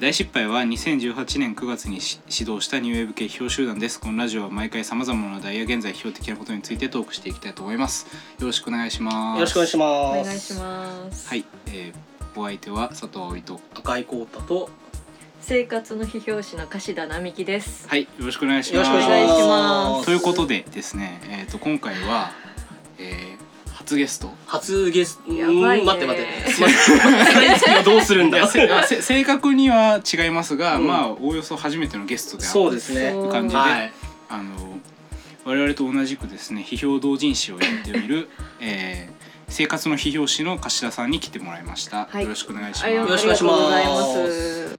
ー大失敗は2018年9月にし始動したニューウェーブ系批評集団ですこのラジオは毎回さまざまな題や現在批評的なことについてトークしていきたいと思いますよろしくお願いしますよろしくお願いします。お願いします。はい、えー、お相手は佐藤葵と赤いコータと生活の批評士の樫田並木です。はいよろしくお願いしますよろしくお願いしま。ますということでですねえっ、と今回は、えー、初ゲスト初ゲスト、やばいね待って待って。待ってどうするんだいや。せせ正確には違いますが、うんまあおおよそ初めてのゲストであるそうですね。感じで、はい。あの我々と同じくですね批評同人誌をやっている、えー、生活の批評士の柏さんに来てもらいました、はいよろしくお願いしますよろしくお願いします。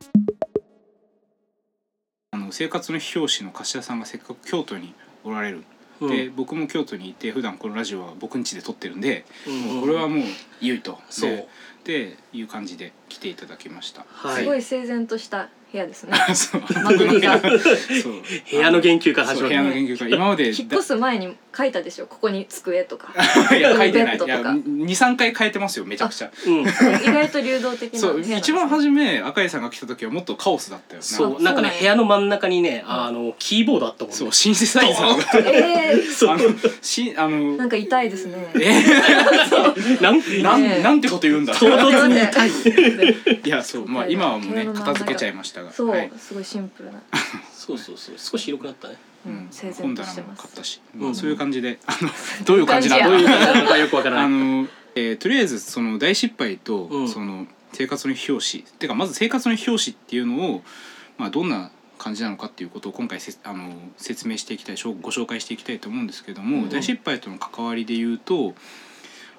あの生活の批評士の柏さんがせっかく京都におられる、うんで僕も京都にいて普段このラジオは僕ん家で撮ってるんで、うんこれはもう良いとそうででいう感じで来ていただきました。はい。すごい整然とした部屋ですね。そう間取りがそう部屋の研究から始そう部。屋の研究会今まで引っ越す前に書いたでしょ？ここに机とか。いや書いてないいやベッドとか23回変えてますよめちゃくちゃうん。意外と流動的なそう部屋なんですね。一番初め赤井さんが来た時はもっとカオスだったよなそうなんかねそうなんや部屋の真ん中にねあのキーボードあったもんね。そうシンセサイザーがええそうあのしあのなんか痛いですね。え なん なん、ねえなんてこと言うんだ唐突に痛い。いやそうまあ今はもうね片付けちゃいましたが。そう、はい。すごいシンプルな。そうそうそう。少し広くなったね。うん整然本棚としてま買ったし、うん。そういう感じで。あのどういう感じなどういう感じなのかよくわからあない。の、えーとりあえずその大失敗と、うん。その生活の表紙。てかまず生活の表紙っていうのをまあどんな感じなのかっていうことを今回せあの説明していきたいしょご紹介していきたいと思うんですけども、うん。大失敗との関わりで言うと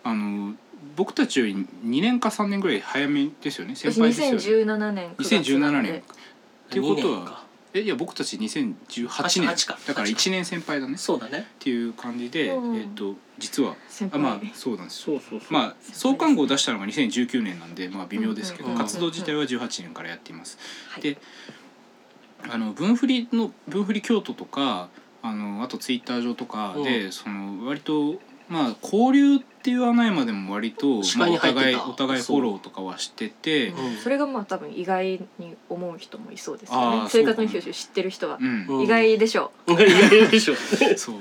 あの僕たちより2年か3年ぐらい早めですよね。先私輩ですよね。2017年9月な2017ので年。っていうことは二年か。えいや僕たち2018年。8かだから1年先輩だね。っそうだね。ていう感じで、うん。えっと実は先輩。あまあそうなんですよ。そうそうそう。まあ創刊号を出したのが2019年なんでまあ微妙ですけど、うん。うん活動自体は18年からやっています。はいであの分振りの分振り京都とかあのあとツイッター上とかで、その割とまあ交流って言わないまでも割と、視まあ、お界に入ってた。互いお互いフォローとかはしてて。う。ん。それがまあ多分意外に思う人もいそうですあーよね生活の表紙知ってる人はうん。うん意外でしょ意外でしょ。そう。い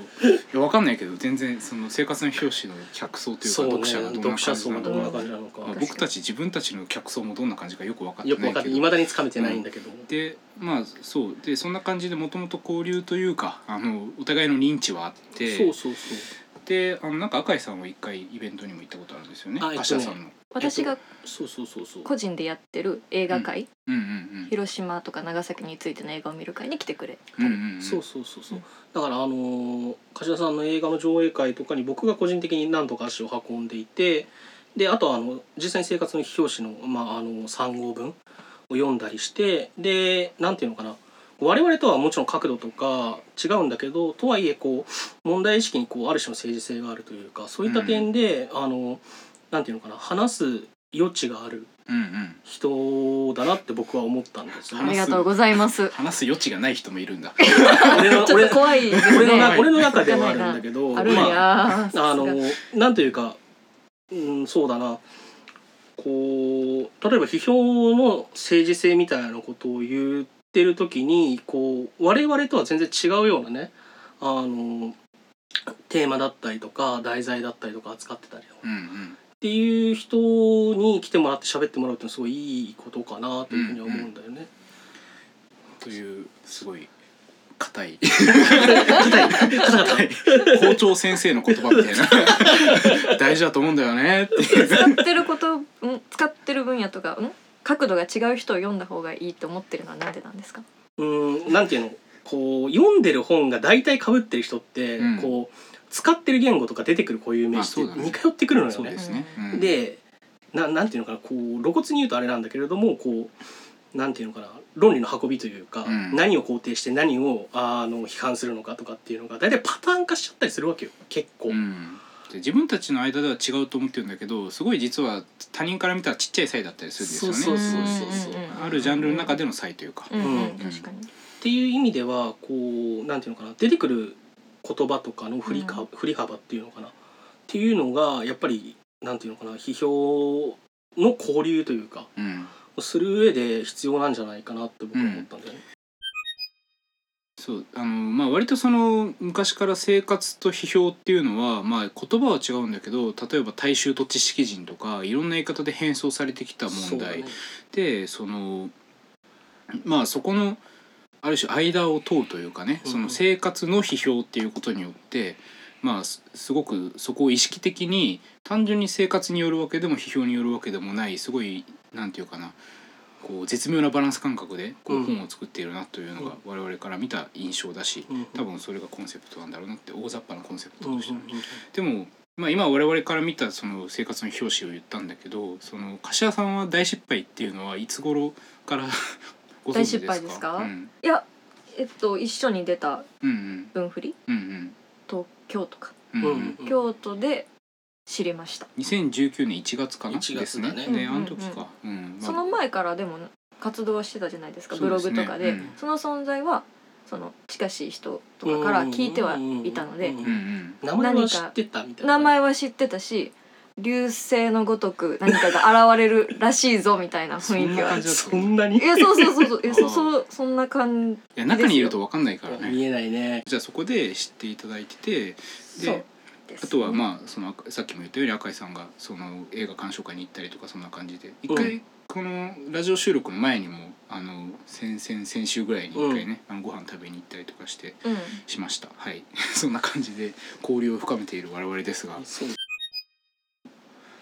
やわかんないけど全然その生活の表紙の客層というかそうね。読者がどんな感読者じなのか。層がどんな感じなのか。まあ、僕たち自分たちの客層もどんな感じかよく分かってよく分かってない。けど未だにつかめてないんだけど、でまあそう。でそんな感じでもともと交流というかあのお互いの認知はあって。そうそうそうであのなんか赤井さんは一回イベントにも行ったことあるんですよね。あえっとね柏さんの。私がそうそうそうそう。個人でやってる映画会、うん。うん。広島とか長崎についての映画を見る会に来てくれうんうんうんうんそうそうそうそう。だからあのー柏田さんの映画の上映会とかに僕が個人的に何度か足を運んでいてであとはあの実際に生活の表紙の,、まあ、あの3号文を読んだりしてでなんていうのかな我々とはもちろん角度とか違うんだけどとはいえこう問題意識にこうある種の政治性があるというかそういった点で、あのなんていうのかな話す余地があるうんうん。人だなって僕は思ったんですよ。あね。りがとうございます。話す余地がない人もいるんだ。俺の ちょっと怖いですね。俺の俺の中ではあるんだけどあるまあ、あのなんというかうんそうだな。こう例えば批評の政治性みたいなことを言ってる時にこう我々とは全然違うようなねあのテーマだったりとか題材だったりとか扱ってたりとか。うんうん。っていう人に来てもらって喋ってもらうっていうのはすごいいいことかなというふうには思うんだよね。というすごい硬い。硬い。硬い。校長先生の言葉みたい。な大事だと思うんだよねって。使ってることん使ってる分野とかん角度が違う人を読んだ方がいいと思ってるのはなんでなんですか？うんなんていうのこう読んでる本が大体被ってる人って、うん。こう使ってる言語とか出てくる固有名詞ってまあそうだね。似通ってくるのよね。そうですね。うん。でななんていうのかなこう露骨に言うとあれなんだけれどもこうなんていうのかな論理の運びというか、うん。何を肯定して何をあの批判するのかとかっていうのが大体パターン化しちゃったりするわけよ。結構。うんで自分たちの間では違うと思ってるんだけどすごい実は他人から見たらちっちゃい差異だったりするんですよね。そうそうそうそう。あるジャンルの中での差異というか、うんうんうん確かにっていう意味ではこうなんていうのかな。出てくる言葉とかの振りか、うん。振り幅っていうのかな。っていうのがやっぱりなんていうのかな。批評の交流というか。うん。する上で必要なんじゃないかなって僕は思ったんだよね。そうあのまあ割とその昔から生活と批評っていうのはまあ言葉は違うんだけど例えば大衆と知識人とかいろんな言い方で変装されてきた問題、ね。でそのまあそこのある種間を問うというかね、うん。その生活の批評っていうことによってまあすすごくそこを意識的に単純に生活によるわけでも批評によるわけでもないすごいなんていうかなこう絶妙なバランス感覚でこううん。本を作っているなというのが我々から見た印象だしうん。多分それがコンセプトなんだろうなって大雑把なコンセプトうんうんとしてはでも、まあ、今我々から見たその生活の表紙を言ったんだけどその柏さんは大失敗っていうのはいつ頃から ご存知ですか？大失敗ですか？うん、いやえっと一緒に出たうんうん。文振り？うん東京都か、うん。うんうんうん。京都で知りました、2019年1月かな？1ですね。月だね。でうんうんうん。あの時か、うんまあ。その前からでも活動はしてたじゃないですかブログとかで。うんその存在はその近しい人とかから聞いてはいたのでうんうんうん。名前は知ってたみたいな。名前は知ってたし流星のごとく何かが現れるらしいぞみたいな 雰囲気は。そんな感じだった。そんなに？いやそうそうそうそう。いやそそうそんな感いや中にいると分かんないからね。見えないね。じゃあそこで知っていただいててそう。でです。あとはまあそのさっきも言ったように赤井さんがその映画鑑賞会に行ったりとかそんな感じで一回このラジオ収録の前にもあの先々先週ぐらいに一回ね、あのご飯食べに行ったりとかしてうん。しました。はい。そんな感じで交流を深めている我々ですが。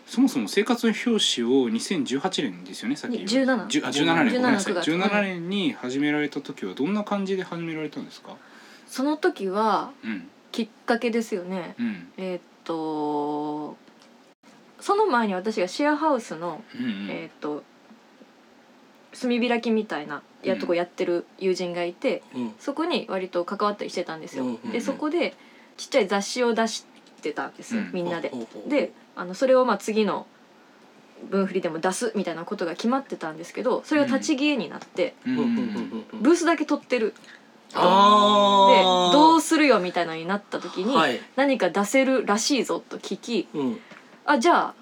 そもそも生活の表紙を2018年ですよねさっき言17じゅあ17年。ごめんなさい。17 9月17年に始められた時はどんな感じで始められたんですか？その時はうんきっかけですよね。うん。えーっとその前に私がシェアハウスのうんうん。えーっと炭開きみたいなやとこやってる友人がいて、うん。そこに割と関わったりしてたんですよ。うんうんうん。でそこでちっちゃい雑誌を出してたんですよ、うん。みんなで。であのそれをまあ次の分振りでも出すみたいなことが決まってたんですけどそれが立ち消えになって、ブースだけ取ってるでどうするよみたいなのになった時に、はい。何か出せるらしいぞと聞きうん。あじゃあ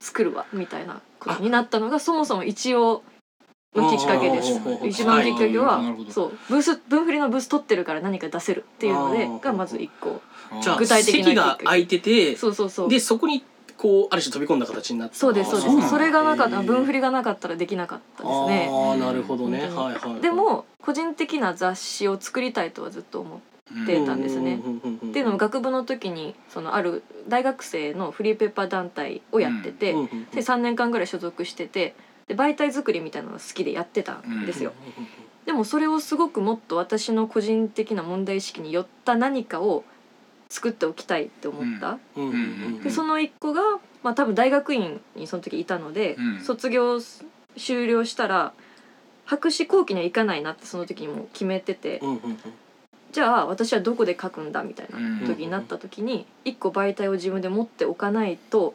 作るわみたいなことになったのがそもそも一応のきっかけです。一番きっかけなるはほど。そう。ブース分振りのブース取ってるから何か出せるっていうのであー。がまず一個じゃあ具体的な席が空いてて、そうそうそう。でそこにこうある種飛び込んだ形になってそうですそうです。それがなかった分振りがなかったらできなかったですね。ああなるほどね。はいはい。でも個人的な雑誌を作りたいとはずっと思ってたんですね。っっていうのも学部の時にそのある大学生のフリーペーパー団体をやってて、で3年間ぐらい所属しててで媒体作りみたいなのが好きでやってたんですよ。でもそれをすごくもっと私の個人的な問題意識に寄った何かを作っておきたいって思った、でその一個が、まあ、多分大学院にその時いたので、うん。卒業終了したら博士後期には行かないなってその時にも決めてて、じゃあ私はどこで書くんだみたいな時になった時に一個媒体を自分で持っておかないと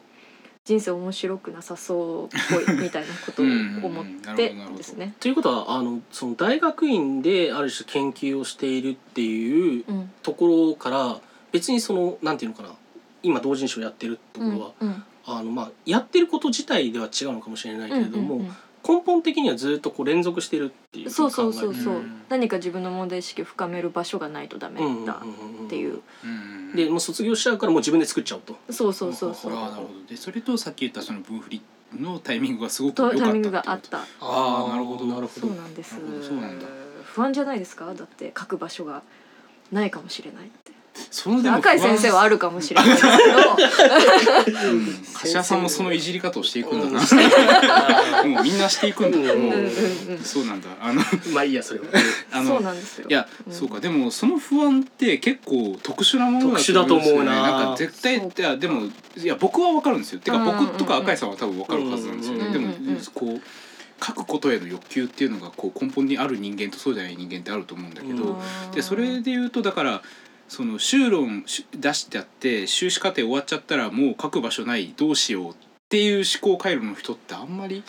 人生面白くなさそうっぽいみたいなことを 思ってですね。ということはあのその大学院である種研究をしているっていううん。ところから別にそのなんていうのかな今同人誌をやってるところは、うんあのまあやってること自体では違うのかもしれないけれども、うんうん根本的にはずっとこう連続してるっていううんそうそうそうそう、う。ん。何か自分の問題意識を深める場所がないとダメだっていう、うんでもう卒業しちゃうからもう自分で作っちゃおうと。そうそうそうそう。ああなるほど。でそれとさっき言ったその分振りのタイミングがすごく良かったと。タイミングがあった。あーなるほど。なるほそどうなんです。そうなんだ。不安じゃないですか？だって書く場所がないかもしれないそのでも赤井先生はあるかもしれないですけど。うん。柏さんもそのいじり方をしていくんだな、も。うみんなしていくんだ、うんもううんうん。うんそうなんだ。あのまあいいやそれは。あのそうなんですよ。いや、うん。そうか。でもその不安って結構特殊なものだ特殊だと思うな。なんか絶対いやでもいや僕は分かるんですよ。てかうんうんうん。僕とか赤井さんは多分分かるはずなんですよね、うんでうんうんもこう書くことへの欲求っていうのがこう根本にある人間とそうじゃない人間ってあると思うんだけど、でそれで言うとだからその修論し出してあって修士課程終わっちゃったらもう書く場所ないどうしようっていう思考回路の人ってあんまり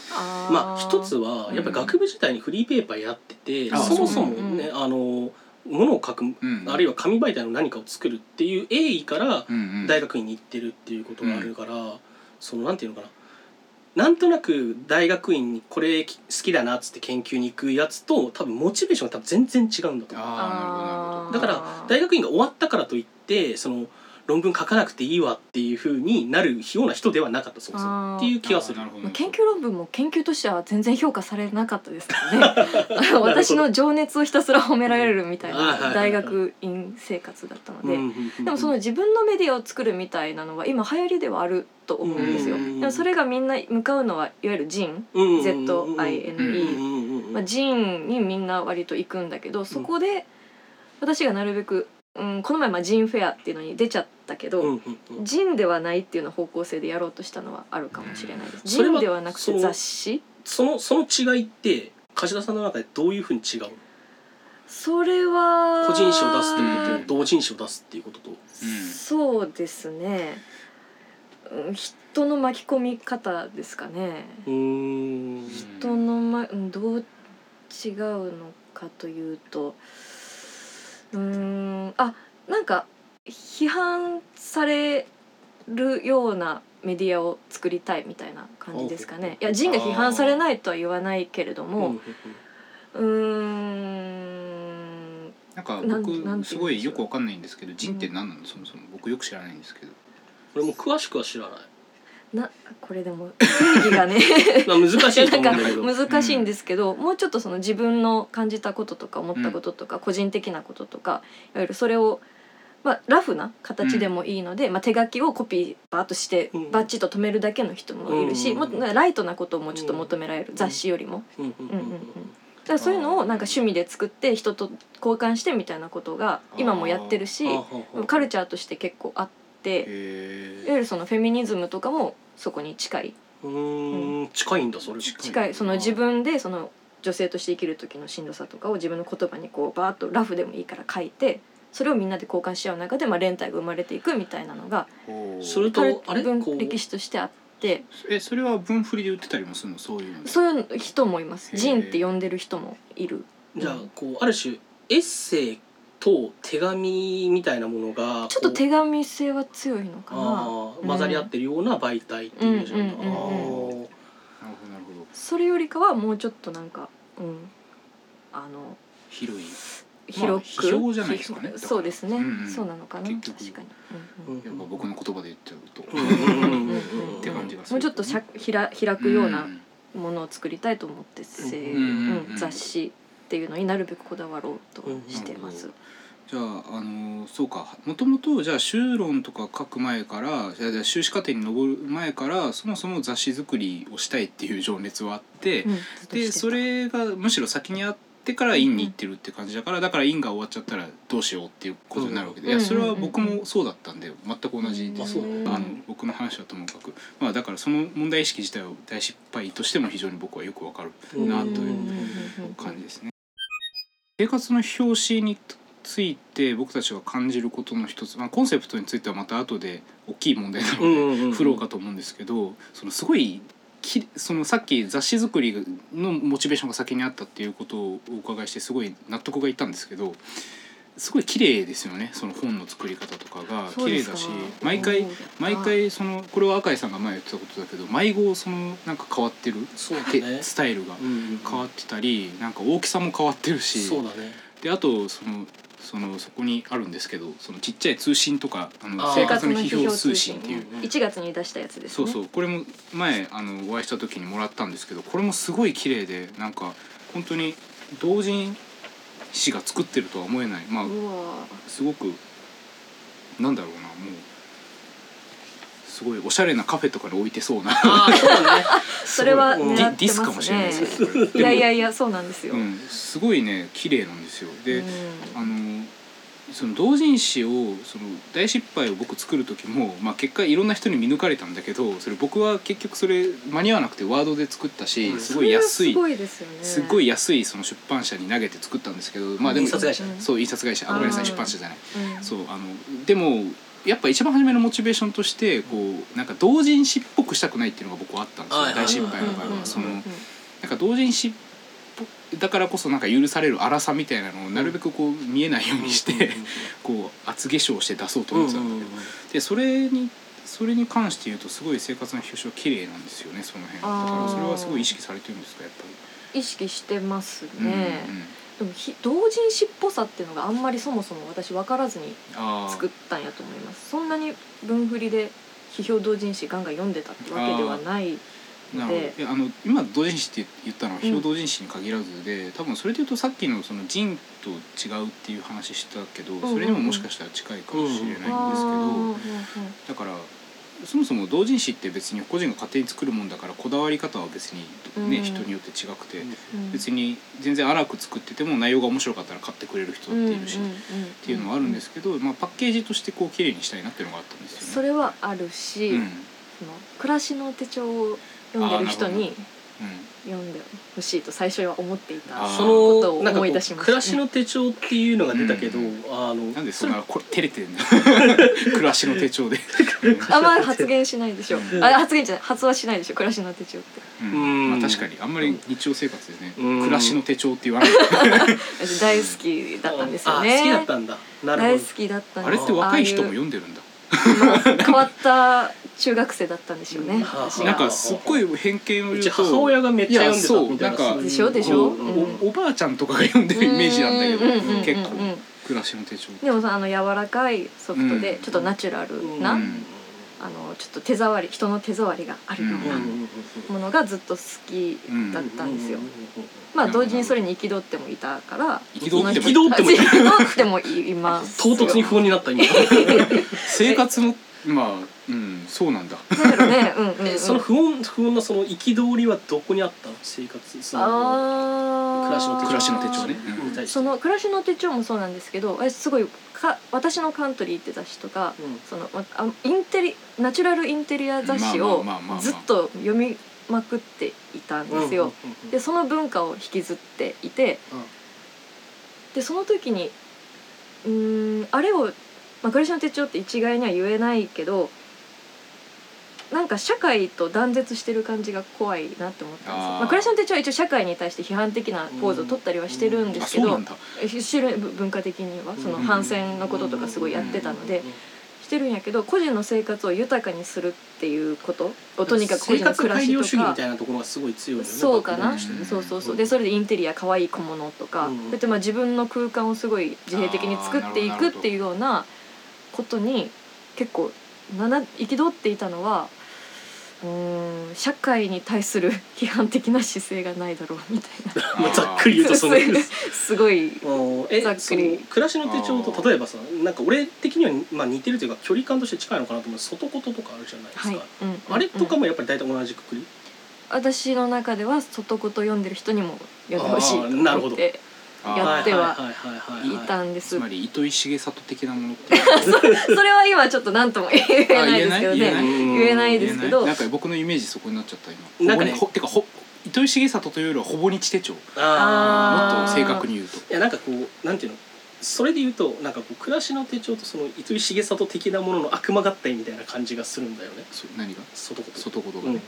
まあ一つはやっぱり学部時代にフリーペーパーやってて、あそもそもそうね、あのものを書く、うん。あるいは紙媒体の何かを作るっていう栄意からうんうん。大学院に行ってるっていうことがあるから、そのなんていうのかななんとなく大学院にこれ好きだなっつって研究に行くやつと多分モチベーションが多分全然違うんだと思う。だから大学院が終わったからといってその論文書かなくていいわっていうふうになるような人ではなかったそうですあー。っていう気がする。まあ研究論文も研究としては全然評価されなかったですからね。私の情熱をひたすら褒められるみたいない大学院生活だったので、でもその自分のメディアを作るみたいなのは今流行りではあると思うんですよ。うんでもそれがみんな向かうのはいわゆるジン、ZINE まあ、ジンにみんな割と行くんだけどそこで私がなるべく、うん、この前まあジンフェアっていうのに出ちゃったけど、うんうんうん。ジンではないっていうの方向性でやろうとしたのはあるかもしれないです。ジンではなくて雑誌？そのその違いって梶田さんの中でどういうふうに違うの？それは個人誌を出すっていうことと同人誌を出すっていうことと。そうですね、うん、人の巻き込み方ですかね。人の、ま、うんどう違うのかというとうーん。あなんか批判されるようなメディアを作りたいみたいな感じですかね。いやジンが批判されないとは言わないけれどうん。もうーんなんか僕すごいよくわかんないんですけどジンって何なの？そもそも。僕よく知らないんですけど。俺も詳しくは知らないなこれでも定義がね。まあ難しいと思うんだけど。難しいんですけど、もうちょっとその自分の感じたこととか思ったこととか、個人的なこととかいわゆるそれを、まあ、ラフな形でもいいので、まあ、手書きをコピーバーッとしてうん。バッチリと止めるだけの人もいるし、うんもライトなことをもうちょっと求められる、雑誌よりも。うんうんうんうん。うんだからそういうのをなんか趣味で作って人と交換してみたいなことが今もやってるしカルチャーとして結構あっていわへゆるそのフェミニズムとかもそこに近い。ーん近いんだそれ。近い。その自分でその女性として生きる時のしんどさとかを自分の言葉にこうバーッとラフでもいいから書いてそれをみんなで交換し合う中で、まあ、連帯が生まれていくみたいなのがそれとあれ歴史としてあってえそれは分振りで売ってたりもするの？そういうのそういう人もいます。ジンって呼んでる人もいる。じゃあこうある種エッセイと手紙みたいなものがちょっと手紙性は強いのかあなー混ざり合ってるような媒体っていうイメージなんだなるほどなるほど。それよりかはもうちょっとなんかうん。あの広い。広く、批評じゃないですかね。そうですね、うんうん。そうなのかな。確かに、うんうん。うんやっぱ僕の言葉で言っちゃうと。うんうんうんうんうんって感じがする。もうちょっとしゃひら開くようなうん。ものを作りたいと思ってせ、うんうんうん雑誌っていうのになるべくこだわろうとしてます。じゃあ、あのそうか。もともとじゃあ修論とか書く前からじゃあ修士課程に上る前からそもそも雑誌作りをしたいっていう情熱はあって、うんでそれがむしろ先にあってから院に行ってるって感じだからだから院が終わっちゃったらどうしようっていうことになるわけで、うんいやそれは僕もそうだったんで全く同じうんです、うなあの僕の話はともかく、まあ、だからその問題意識自体を大失敗としても非常に僕はよくわかるなという感じですね。生活の表紙について僕たちが感じることの一つ、まあ、コンセプトについてはまた後で大きい問題なので、うんうんうん振ろうかと思うんですけどそのすごいきそのさっき雑誌作りのモチベーションが先にあったっていうことをお伺いしてすごい納得がいったんですけどすごい綺麗ですよねその本の作り方とかが。綺麗だし毎回うん。毎回そのこれは赤井さんが前言ってたことだけど毎号そのなんか変わってるね。スタイルがうんうん。変わってたりなんか大きさも変わってるし。そうだね。であとそのそのそこにあるんですけどそのちっちゃい通信とかあの生活の批評通信っていう。うん。1月に出したやつですね。そうそう。これも前あのお会いした時にもらったんですけどこれもすごい綺麗でなんか本当に同人誌が作ってるとは思えない。まあうわすごくなんだろうなもうすごいおしゃれなカフェとかに置いてそうな。そうだね。それはデ狙ってィディスかもしれないねです。けどいやいやいやそうなんですよ。うん、すごいね綺麗なんですよ。で、うん。あのその同人誌をその大失敗を僕作る時も、まあ、結果いろんな人に見抜かれたんだけどそれ僕は結局それ間に合わなくてワードで作ったし、うん。すごい安いすごいですよね。すっごい安いその出版社に投げて作ったんですけどまあでも印刷会社。うんそう印刷会社。あごめんなさい出版社じゃない。うん。そうあのでもやっぱ一番初めのモチベーションとしてこうなんか同人誌っぽくしたくないっていうのが僕はあったんですよ。大失敗の場合は。そのなんか同人誌だからこそなんか許される荒さみたいなのをなるべくこう見えないようにして こう厚化粧して出そうと思ってたんだけど。でそれにそれに関して言うとすごい生活の表紙は綺麗なんですよねその辺。だからそれはすごい意識されてるんですかやっぱり。意識してますうんうん。ね、でもひ同人誌っぽさっていうのがあんまりそもそも私分からずに作ったんやと思います。そんなに文振りで批評同人誌ガンガン読んでたってわけではないなるほど。であの今同人誌って言ったのはうん。非同人誌に限らずで、多分それで言うとさっきのその人と違うっていう話したけど、んうんそれにももしかしたら近いかもしれないんですけど、だからそもそも同人誌って別に個人が勝手に作るもんだからこだわり方は別にね、うん。人によって違くて、うん。別に全然荒く作ってても内容が面白かったら買ってくれる人だっているし、っていうのはあるんですけど、まあ、パッケージとしてこう綺麗にしたいなっていうのがあったんですよ。ね。それはあるし、うん。その暮らしの手帳を読んでる人にうん読んでほしいと最初は思っていたことを思い出しました暮らしの手帳っていうのが出たけど、うん。あのなんでそんなこれ照れてんだ 暮らしの手帳で、あんまり発言しないでしょ。うん。あ発言じゃない発話しないでしょ暮らしの手帳って。うん。うん。まあ、確かに。あんまり日常生活でね、うん。暮らしの手帳って言わない、私大好きだったんですよあね好きだったんだ。なるほど。大好きだったあれって若い人も読んでるんだ。まあ変わった中学生だったんでしょうね、なんかすっごい偏見を言うとうち母親がめっちゃ読んでたみたいな。でしょ？でしょ？おおばあちゃんとかが読んでるイメージなんだけど。結構暮らしの手帳。でもさあの柔らかいソフトでうん。ちょっとナチュラルな、うん。あのちょっと手触り人の手触りがあるようなん。ものがずっと好きだったんですよ。まあ同時にそれに憤ってもいたから憤っても憤ってもいた。憤ってもいます。唐突に不安になった今。生活のまあうんそうなんだ。なんだろうね。うんうん、うん、えその不穏不穏なその憤りはどこにあったの？生活その暮らしの手帳。暮らしの手帳ね。に対してその暮らしの手帳もそうなんですけど私すごいか私のカントリーって雑誌とかうん。そのまあインテリナチュラルインテリア雑誌をずっと読みまくっていたんですよ。うんうんうん。でその文化を引きずっていてうん。でその時にうーんあれを、まあ、暮らしの手帳って一概には言えないけどなんか社会と断絶してる感じが怖いなって思ったんですよ。あー。まあ、暮らしの手帳は一応社会に対して批判的なポーズを取ったりはしてるんですけど、あそうなんだ。えしてる文化的にはその反戦のこととかすごいやってたのでしてるんやけど個人の生活を豊かにするっていうことをとにかく個生人の活改良暮らしとか主義みたいなところがすごい強いよねそうかな、うんそうそうそう。でそれでインテリア可愛い小物とか、うん。そうやってまあ自分の空間をすごい自閉的に作っていくっていうようなことに結構なな憤っていたのはうーん社会に対する 批判的な姿勢がないだろうみたいな。まあざっくり言うとそのすごいざっくり。暮らしの手帳と例えばさなんか俺的には、まあ、似てるというか距離感として近いのかなと思う。外こととかあるじゃないですか、はい、うんうんあれとかうんもやっぱり大体同じくくり、私の中では外言読んでる人にも読んでほしいとあーなるほど。思ってあーやってはいはいはいはいい。たんです。つまり糸井重里的なものって それは今ちょっと何とも言えないですけどね。あ言えない？うん言えないですけど。なんか僕のイメージそこになっちゃった今。なんかねほてかほ糸井重里というよりはほぼ日手帳。もああーっと正確に言うと。ーいやなんかこうなんていうの？それで言うとなんかこう暮らしの手帳とその糸井重里的なものの悪魔合体みたいな感じがするんだよね。そう何が？外こと外言がね、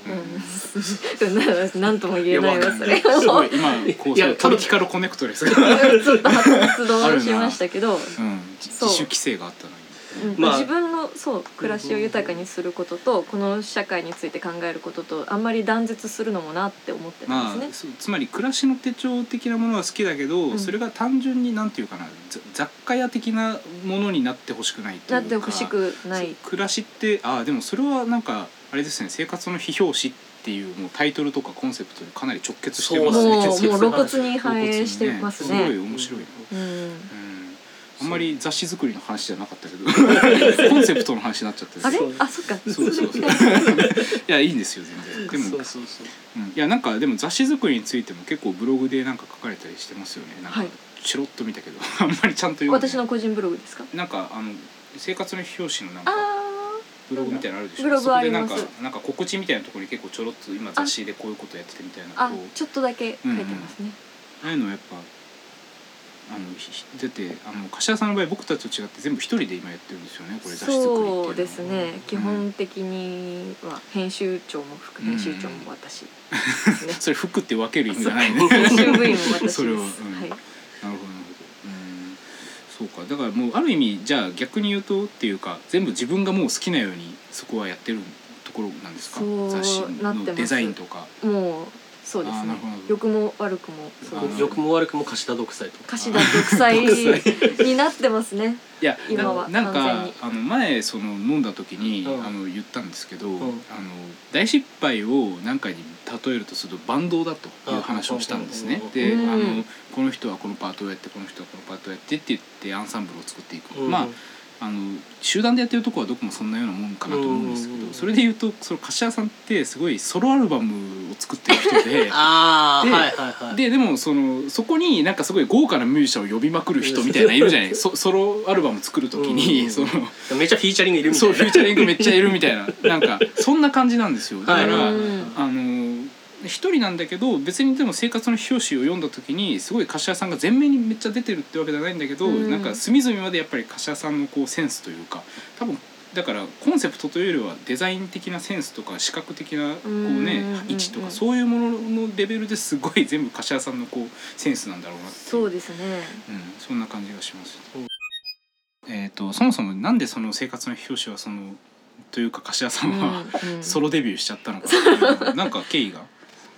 うん。な なんとも言えないわそれ。すごい。を今こういやそうポリティカルコネクトですが、ちょっと発動しましたけど、うん、自主規制があったのに。うん。まあ。自分のそう暮らしを豊かにすることとこの社会について考えることとあんまり断絶するのもなって思ってたまあんですね。そうつまり暮らしの手帳的なものは好きだけど、うん。それが単純になんていうかなざ雑貨屋的なものになってほしくないというか。なってほしくない。暮らしってあでもそれはなんかあれですね生活の非表紙っていうもうタイトルとかコンセプトにかなり直結してますね。もう結もう露骨に反映してますね。すごい面白いな、うん。うん、あんまり雑誌作りの話じゃなかったけど。コンセプトの話になっちゃってあれ？そう。あそっか。そうそうそう。いやいいんですよ全然。でもそうそうそう。うん、いやなんかでも雑誌作りについても結構ブログでなんか書かれたりしてますよね。なんかはい。チロッと見たけど。あんまりちゃんと読んで私の個人ブログですか？なんかあの生活の表紙のなんあかあ。ブログみたいなのあるでしょ？ブログそこでなんかありますなんか告知みたいなところに結構ちょろっと今雑誌でこういうことやっててみたいなあこう。ちょっとだけ書いてますね。ああいうのやっぱあのひだってあの柏さんの場合僕たちと違って全部一人で今やってるんですよねこれ雑誌作りっていうのは。そうですね。基本的には編集長も副編集長も私ですね。それ服って分ける意味がないね。編集部員も私です。それはうん。はい。なるほどそうか。だからもうある意味じゃあ逆に言うとっていうか全部自分がもう好きなようにそこはやってるところなんですか？雑誌のデザインとか。もうそうですね。欲も悪くもそうです。あー良くも悪くも貸田独裁。とか歌詞だ独裁。になってますね。いや今はななんか完全に。あの前その飲んだ時に、うん。あの言ったんですけど、ん。あの大失敗を何かに例えるとするとバンドだという話をしたんですね。うん。で、うん。あのこの人はこのパートをやってこの人はこのパートをやってって言ってアンサンブルを作っていく、うん。まああの集団でやってるとこはどこもそんなようなもんかなと思うんですけど、うん。それで言うとその柏さんってすごいソロアルバムを作ってる人で。でああはいはいはい。ででもそのそこになんかすごい豪華なミュージシャンを呼びまくる人みたいな いるじゃないソソロアルバム作る時に、うん。そのめっちゃフィーチャリングいるみたそいうなフューチャリングめっちゃいるみたいななんかそんな感じなんですよ。だから、あの一人なんだけど別にでも生活の表紙を読んだ時にすごい柏さんが前面にめっちゃ出てるってわけじゃないんだけど、うん。なんか隅々までやっぱり柏さんのこうセンスというか多分だからコンセプトというよりはデザイン的なセンスとか視覚的なこうねうん位置とかうんそういうもののレベルですごい全部柏さんのこうセンスなんだろうなっていそうですね。うん、そんな感じがします。うんえっ、とそもそもなんでその生活の表紙はそのというか柏さんは、うんうん。ソロデビューしちゃったのかっていうなんか経緯が？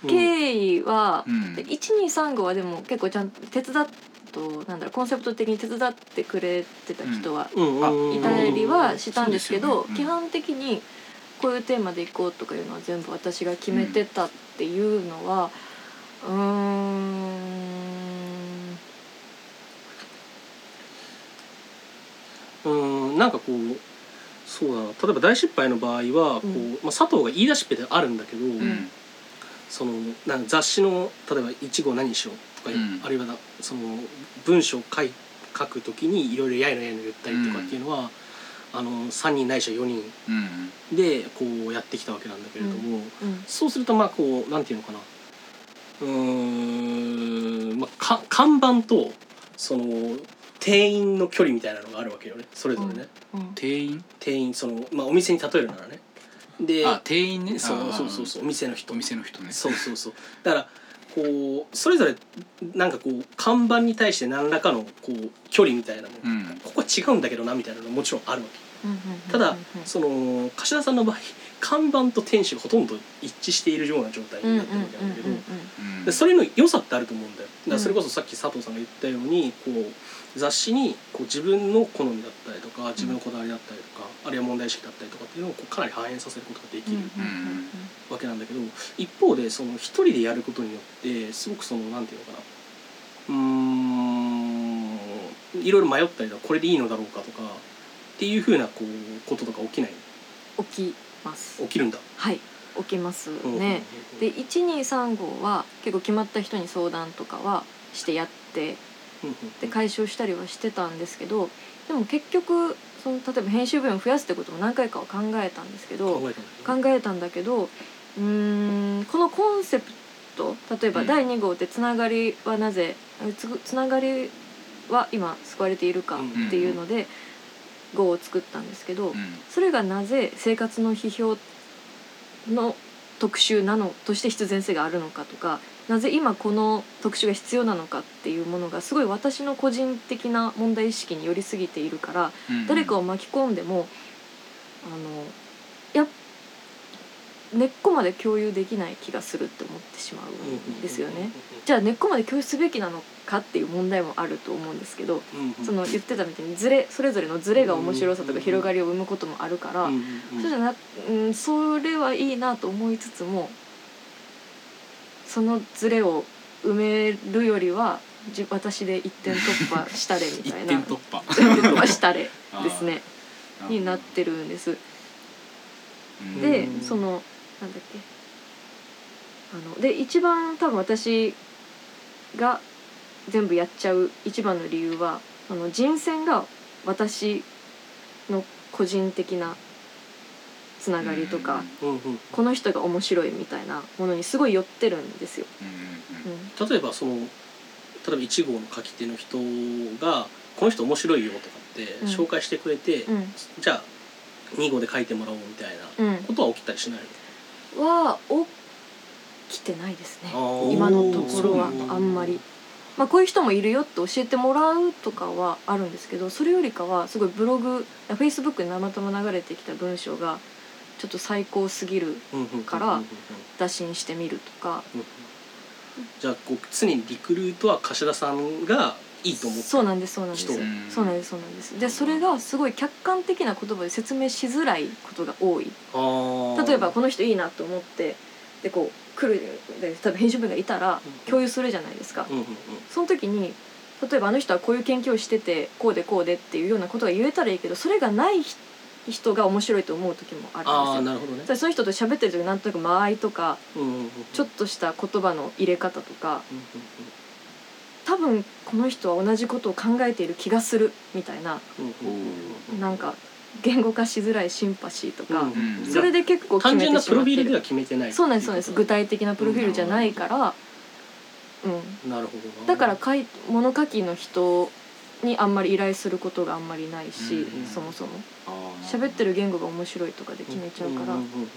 うん経緯はうん。で1235はでも結構ちゃんと手伝っとなんだろうコンセプト的に手伝ってくれてた人はいたりはしたんですけど、そうですよね。うん基本的にこういうテーマでいこうとかいうのは全部私が決めてたっていうのはうーん。うん。なんかこうそうだな。例えば大失敗の場合はこう、うん。まあ、佐藤が言い出しっぺであるんだけど、うんそのなんか雑誌の例えば「一号何しよう」とか、うん。ああるいはなその文章を書い書くときにいろいろやいのやいの言ったりとかっていうのは、あの3人ないしは4人うん。でこうやってきたわけなんだけれども、うん。そうするとまあこうなんていうのかな。うーん、まあ、か看板とその店員の距離みたいなのがあるわけよねそれぞれね、うん。店員？店員その、まあ、お店に例えるならねであ店員ね。そう。あそうそうそうお店の人。お店の人ね。そうそうそう。だからこうそれぞれなんかこう看板に対して何らかのこう距離みたいなの、うん。ここは違うんだけどなみたいなのももちろんあるわけ。うんうんただうんその柏田さんの場合看板と店主がほとんど一致しているような状態になってるわけなんだけど、うんうんでそれの良さってあると思うんだよ。だからうんそれこそさっき佐藤さんが言ったようにこう雑誌にこう自分の好みだったりとか自分のこだわりだったりとか、あるいは問題意識だったりとかっていうのをこうかなり反映させることができるわけなんだけど一方でその一人でやることによってすごくそのなんていうのかなうーんいろいろ迷ったりとかこれでいいのだろうかとかっていうふうなこうこととか起きない？起きます。起きるんだ。はい。起きますうんねで1235は結構決まった人に相談とかはしてやってで解消したりはしてたんですけどでも結局その例えば編集分を増やすってことも何回かは考えたんですけど考えたんだけど。うーんこのコンセプト例えばうん。第2号ってつながりはなぜつつながりは今救われているかっていうので号を作ったんですけどうん。それがなぜ生活の批評の特集なのとして必然性があるのかとかなぜ今この特集が必要なのかっていうものがすごい私の個人的な問題意識に寄りすぎているからうん誰かを巻き込んでもあのや根っこまで共有できない気がするって思ってしまうんですよね。じゃあ根っこまで共有すべきなのかっていう問題もあると思うんですけどその言ってたみたいにズレそれぞれのズレが面白さとか広がりを生むこともあるから、うんうんうん。そうじゃなうん、それはいいなと思いつつもそのズレを埋めるよりはじ私で一点突破したれみ一たいな。点突破。一点突破したれ ですね。になってるんです。うん。でうんそのなんだっけ。あので一番多分私が全部やっちゃう一番の理由はその人選が私の個人的なつながりとか、うんうんこの人が面白いみたいなものにすごい寄ってるんですよ。うんうんうん。例えばその例えば1号の書き手の人が「この人面白いよ」とかってうん。紹介してくれて、うん。じゃあ2号で書いてもらおうみたいなうん。ことは起きたりしないは起きてないですね。の、今のところはあんまり。まあ、こういう人もいるよって教えてもらうとかはあるんですけどそれよりかはすごいブログフェイスブックにたまたま流れてきた文章がちょっと最高すぎるから打診してみるとか。うんじゃあこう常にリクルートは柏田さんがいいと思ってそうなんですそうなんです。そうなんですそうなんです。でそれがすごい客観的な言葉で説明しづらいことが多い。例えばこの人いいなと思ってでこう来るで例えば編集部がいたらうん。共有するじゃないですか。うんうんうん。その時に例えばあの人はこういう研究をしててこうでこうでっていうようなことが言えたらいいけどそれがない人人が面白いと思う時もあるんですよ。なるほどね。その人と喋ってる時なんとなく間合いとかちょっとした言葉の入れ方とか多分この人は同じことを考えている気がするみたいなうなんか言語化しづらいシンパシーとか、それで結構決め単純なてしまってプロフィールではる決めてない。そうなんですそうなんです。具体的なプロフィールじゃないから、うん、なるほどな。だから書い物書きの人にあんまり依頼することがあんまりないし、うんそもそも。あー喋ってる言語が面白いとかで決めちゃうから、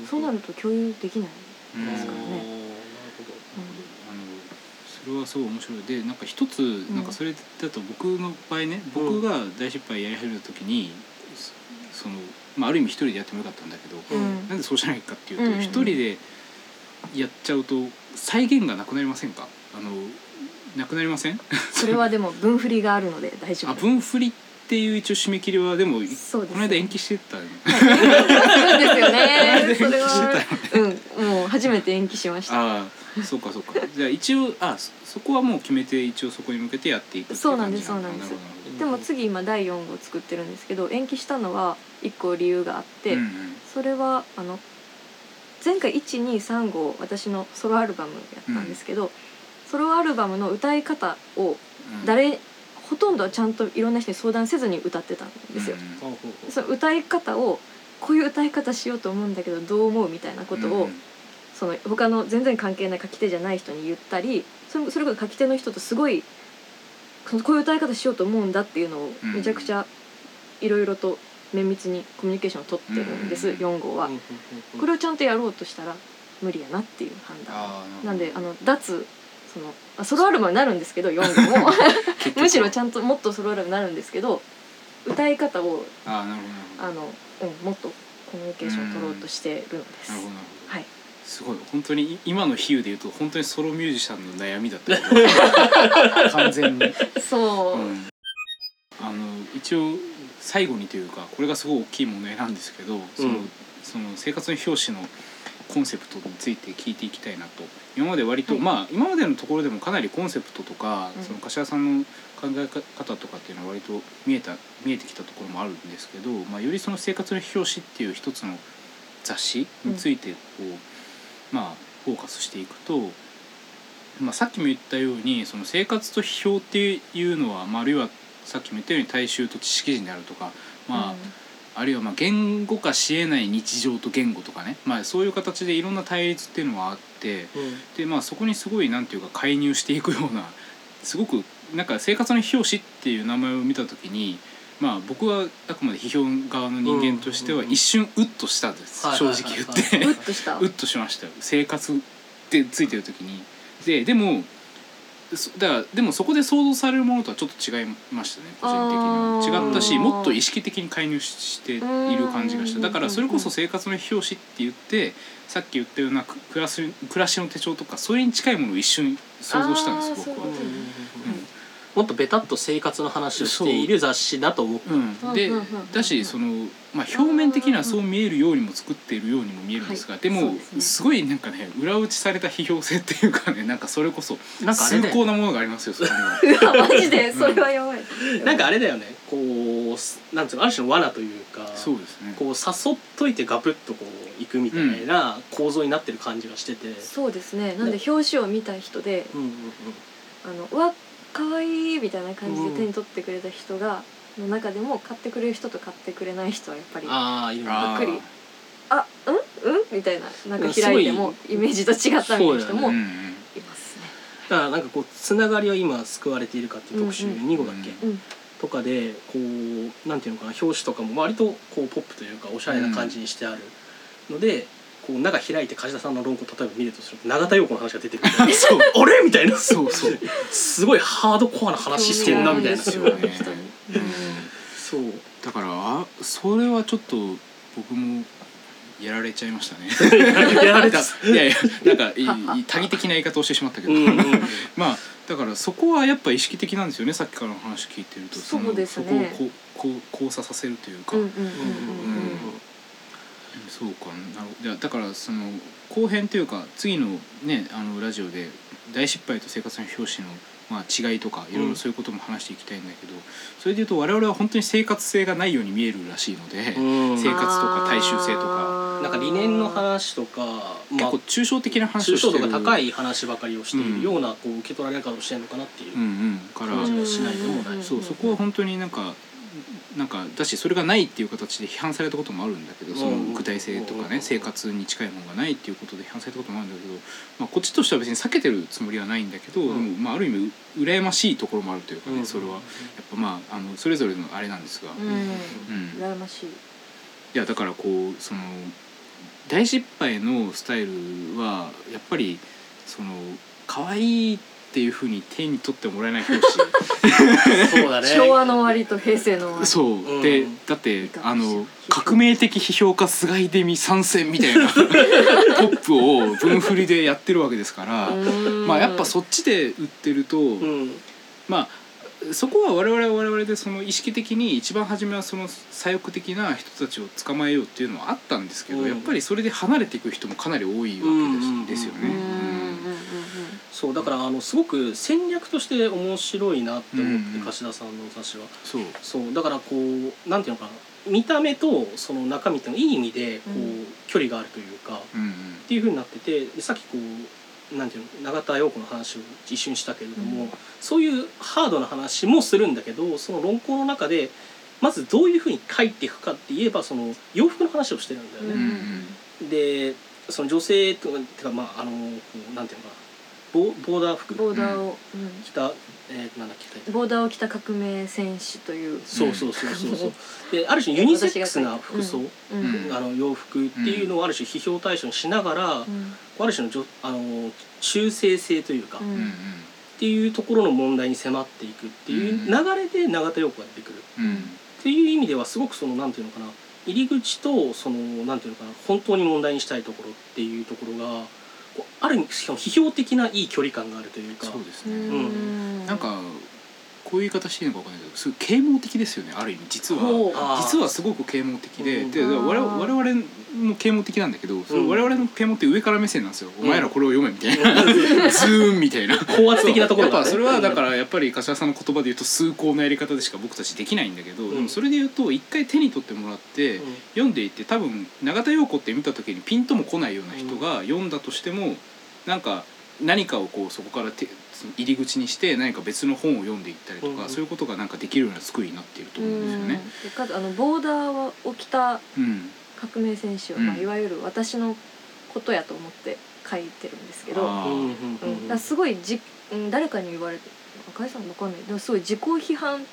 そうなると共有できない、うん。ですからね。なるあのそれはすごい面白い。でなんか一つなんかそれだと僕の場合ね、僕が大失敗やり始めた時にそその、まあ、ある意味一人でやってもよかったんだけど、うん。なんでそうしないかっていううんうんうん。と一、人でやっちゃうと再現がなくなりませんか？あのなくなりません？それはでも分振りがあるので大丈あ夫分振りっていう一応締め切りはでもそうですこの間延期してたよね。するんですよね。それはうんもう初めて延期しました。ああそうかそうか。じゃあ一応あそそこはもう決めて一応そこに向けてやっていくそうなんですそうなんです。でも次今第4号作ってるんですけど延期したのは1個理由があって、うんうん。それはあの前回123号私のソロアルバムやったんですけど、ソロアルバムの歌い方をうん。誰ほとんどはちゃんといろんな人に相談せずに歌ってたんですよ。うん。その歌い方をこういう歌い方しようと思うんだけどどう思うみたいなことを、うん。その他の全然関係ない書き手じゃない人に言ったりそれそれこそ書き手の人とすごいこういう歌い方しようと思うんだっていうのをうん。めちゃくちゃいろいろと綿密にコミュニケーションを取ってるんです、うん。4号は。これをちゃんとやろうとしたら無理やなっていう判断。なんであのの脱そのあソロアルバムになるんですけど4号も。むしろちゃんんともっとソロアルバムになるんですけど歌い方をあーなるほどあの、うん、もっとコミュニケーションを取ろうとしてるのです。なるほど。はい。すごい。本当にい今の比喩で言うと本当にソロミュージシャンの悩みだったけど。完全に、そう、うん、あの一応最後にというかこれがすごい大きい問題なんですけど、そのうん。その生活の表紙のコンセプトについて聞いていきたいなと今まで割と、はい。まあ今までのところでもかなりコンセプトとか、うん。その柏さんの考え方とかっていうのは割と見えた見えてきたところもあるんですけど、まあ、よりその生活の表紙っていう一つの雑誌についてこう、まあフォーカスしていくと、まあ、さっきも言ったようにその生活と批評っていうのは、まあ、あるいはさっきも言ったように大衆と知識人であるとか、まああるいはまあ言語化しえない日常と言語とかね、まあ、そういう形でいろんな対立っていうのはあっで、まあ、そこにすごいなんていうか介入していくようなすごくなんか生活の表紙っていう名前を見た時に、まあ、僕はあくまで批評側の人間としてはうん一瞬ウッとしたんです。はい正直言って。うっとした。ウッとしましたよ。生活ってついてる時に。ででもそだからでもそこで想像されるものとはちょっと違いましたね個人的には。違ったしもっと意識的に介入ししている感じがした。だからそれこそ生活の表紙って言ってさっき言ったようなく暮らす暮らしの手帳とかそれに近いものを一瞬想像したんです僕はもっとベタっと生活の話をしている雑誌だと思って。うん、でだしその、まあ、表面的にはそう見えるようにも作っているようにも見えるんですが、でもそうですね。すごいなんかね裏打ちされた批評性っていうかねなんかそれこそなんかあれなものがありますよそこには。うわマジで？それはやばい、なんかあれだよね。こうなんつうのある種の罠というかそうですね。こう誘っといてガプッとこう行くみたいな構造になってる感じがしてて、そうですね。なんで表紙を見た人でうんうんうん。あのうわ可愛いみたいな感じで手に取ってくれた人が、の中でも買ってくれる人と買ってくれない人はやっぱりあああいるねあーびっくりうん？うん？みたいななんか開いてもイメージと違ったみたいな人もいますね。だからなんかこうつながりは今救われているかっていう特集うんうん2号だっけ、うん。とかでこうなんていうのかな表紙とかも割とこうポップというかおしゃれな感じにしてあるので、こう中開いて梶田さんの論考例えば見るとすると永田陽子の話が出てくるみたいなそう。あれ？みたいな。そうそう。すごいハードコアな話してんなみたいな。そう。だからあそれはちょっと僕もやられちゃいましたね。やられた。だいやいやなんかいい多義的な言い方をしてしまったけど、うんうんうん。まあだからそこはやっぱ意識的なんですよねさっきからの話聞いてると。のそうですね。そこをこうこう交差させるというか、うんうんうんうん。うんそうかな。るだからその後編というか次のねあのラジオで大失敗と生活の表紙の、まあ、違いとかいろいろそういうことも話していきたいんだけど、それでいうと我々は本当に生活性がないように見えるらしいので、うん。生活とか大衆性とか。なんか理念の話とか、まあ結構、抽象的な話抽象をしてる。度が高い話ばかりをしているようなこう受け取られ方をしてるのかなっていううんうん。から、感じがしないでもない。うんそうそこは本当になんかなんかだしそれがないっていう形で批判されたこともあるんだけどその具体性とかねうん。生活に近いものがないっていうことで批判されたこともあるんだけど、まあ、こっちとしては別に避けてるつもりはないんだけど、うん。まあ、ある意味う羨ましいところもあるというかね、うん。それはやっぱまああのそれぞれのあれなんですが、うん。うん。羨ましい。いやだからこうその大失敗のスタイルはやっぱりその可愛いっていうふうに手に取ってもらえないそうだね。昭和の終わりと平成の終わり。そう、うん。でだってあの革命的批評家菅井デミ参戦みたいな。トップを分振りでやってるわけですから、うん。まあやっぱそっちで売ってると、うん。まあそこは我々は我々でその意識的に一番初めはその左翼的な人たちを捕まえようっていうのはあったんですけど、うん。やっぱりそれで離れていく人もかなり多いわけです,、うんですよね。うんうんうんそうだからあのすごく戦略として面白いなって思って、うんうん。柏田さんの雑誌は。そう。そうだからこうなんていうのかな。見た目とその中身っていうのいい意味でこう、うん。距離があるというかっうんうん。ていうふうになっててでさっきこうなんていうの永田陽子の話を一瞬したけれども、うん。そういうハードな話もするんだけどその論考の中でまずどういうふうに書いていくかって言えばその洋服の話をしてるんだよね。うんでその女性とかまああのこうなんていうのかなボボーダー服。ボーダーを、うん。着た、えー、なんだっけタイトル。ボーダーを着た革命戦士という、そうそうそうそうそう。である種ユニセックスな服装、うん。うん。あの洋服っていうのをある種批評対象にしながら、うん。ある種のじょあの中性性というか、っうん。うんうんていうところの問題に迫っていくっていう流れで永田陽子が出てくる。っうん。ていう意味ではすごくそのなんていうのかな。入り口とそのなんていうのかな。本当に問題にしたいところっていうところがある意味しかも批評的ないい距離感があるというか。うそうですね、ん。なんかこういう言い方していいのかわかんないけどすごい啓蒙的ですよねある意味。実は。実はすごく啓蒙的で,、うん。で我々我々も啓蒙的なんだけどそ我々の啓蒙って上から目線なんですよ、うん。お前らこれを読めみたいな、ズーンみたいな。高圧的なところやっぱそれはだからやっぱり柏さんの言葉で言うと崇高なやり方でしか僕たちできないんだけど、うん。でもそれで言うと一回手に取ってもらって、うん。読んでいって多分永田陽子って見た時にピンとも来ないような人が読んだとしてもなんか何かをこうそこから入り口にして何か別の本を読んでいったりとか、うんそういうことがなんかできるような作りになっていると思うんですよね。でかつあのボーダーを着たうん。革命戦士は、うん。まあ、いわゆる私のことやと思って書いてるんですけど、うん。だすごいじ、うん、誰かに言われて赤井さんわかんないでもすごい自己批判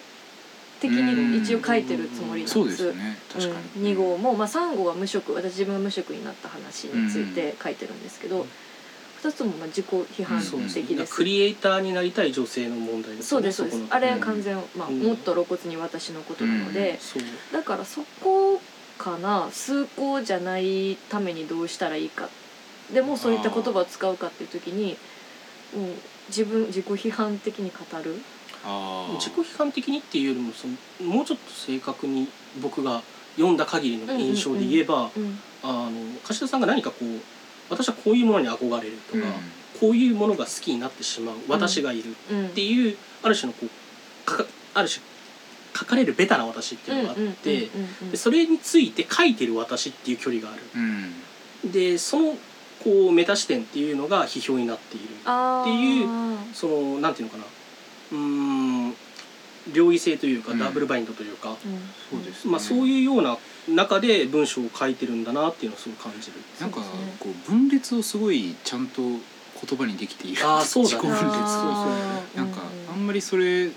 的に一応書いてるつもりなんです。そうですよね。確かうん、に、2号も、まあ、3号は無職私自分が無職になった話について書いてるんですけど、うん2つもまあ自己批判そうですね。的です。クリエイターになりたい女性の問題ですそうですそうです。あれ完全、まあ、うん。もっと露骨に私のことなので、だからそこかな崇高じゃないためにどうしたらいいか。でもそういった言葉を使うかっていう時にもう自分自己批判的に語る。自己批判的にっていうよりもそのもうちょっと正確に僕が読んだ限りの印象で言えば、うん。あの柏田さんが何かこう私はこういうものに憧れるとか、こういうものが好きになってしまう私がいるうん。っていう、ある種のこうかかある種書かれるベタな私っていうのがあって、それについて書いてる私っていう距離がある。うん。でそのこうメタ視点っていうのが批評になっているっていうそのなんていうのかな。うーん両異性というか、うん。ダブルバインドというか、うん。そうですね。まあ、そういうような中で文章を書いてるんだなっていうのをすごい感じる。なんかこう分裂をすごいちゃんと言葉にできている。あーそうだね。自己分裂そうそうなんかうあんまりそれ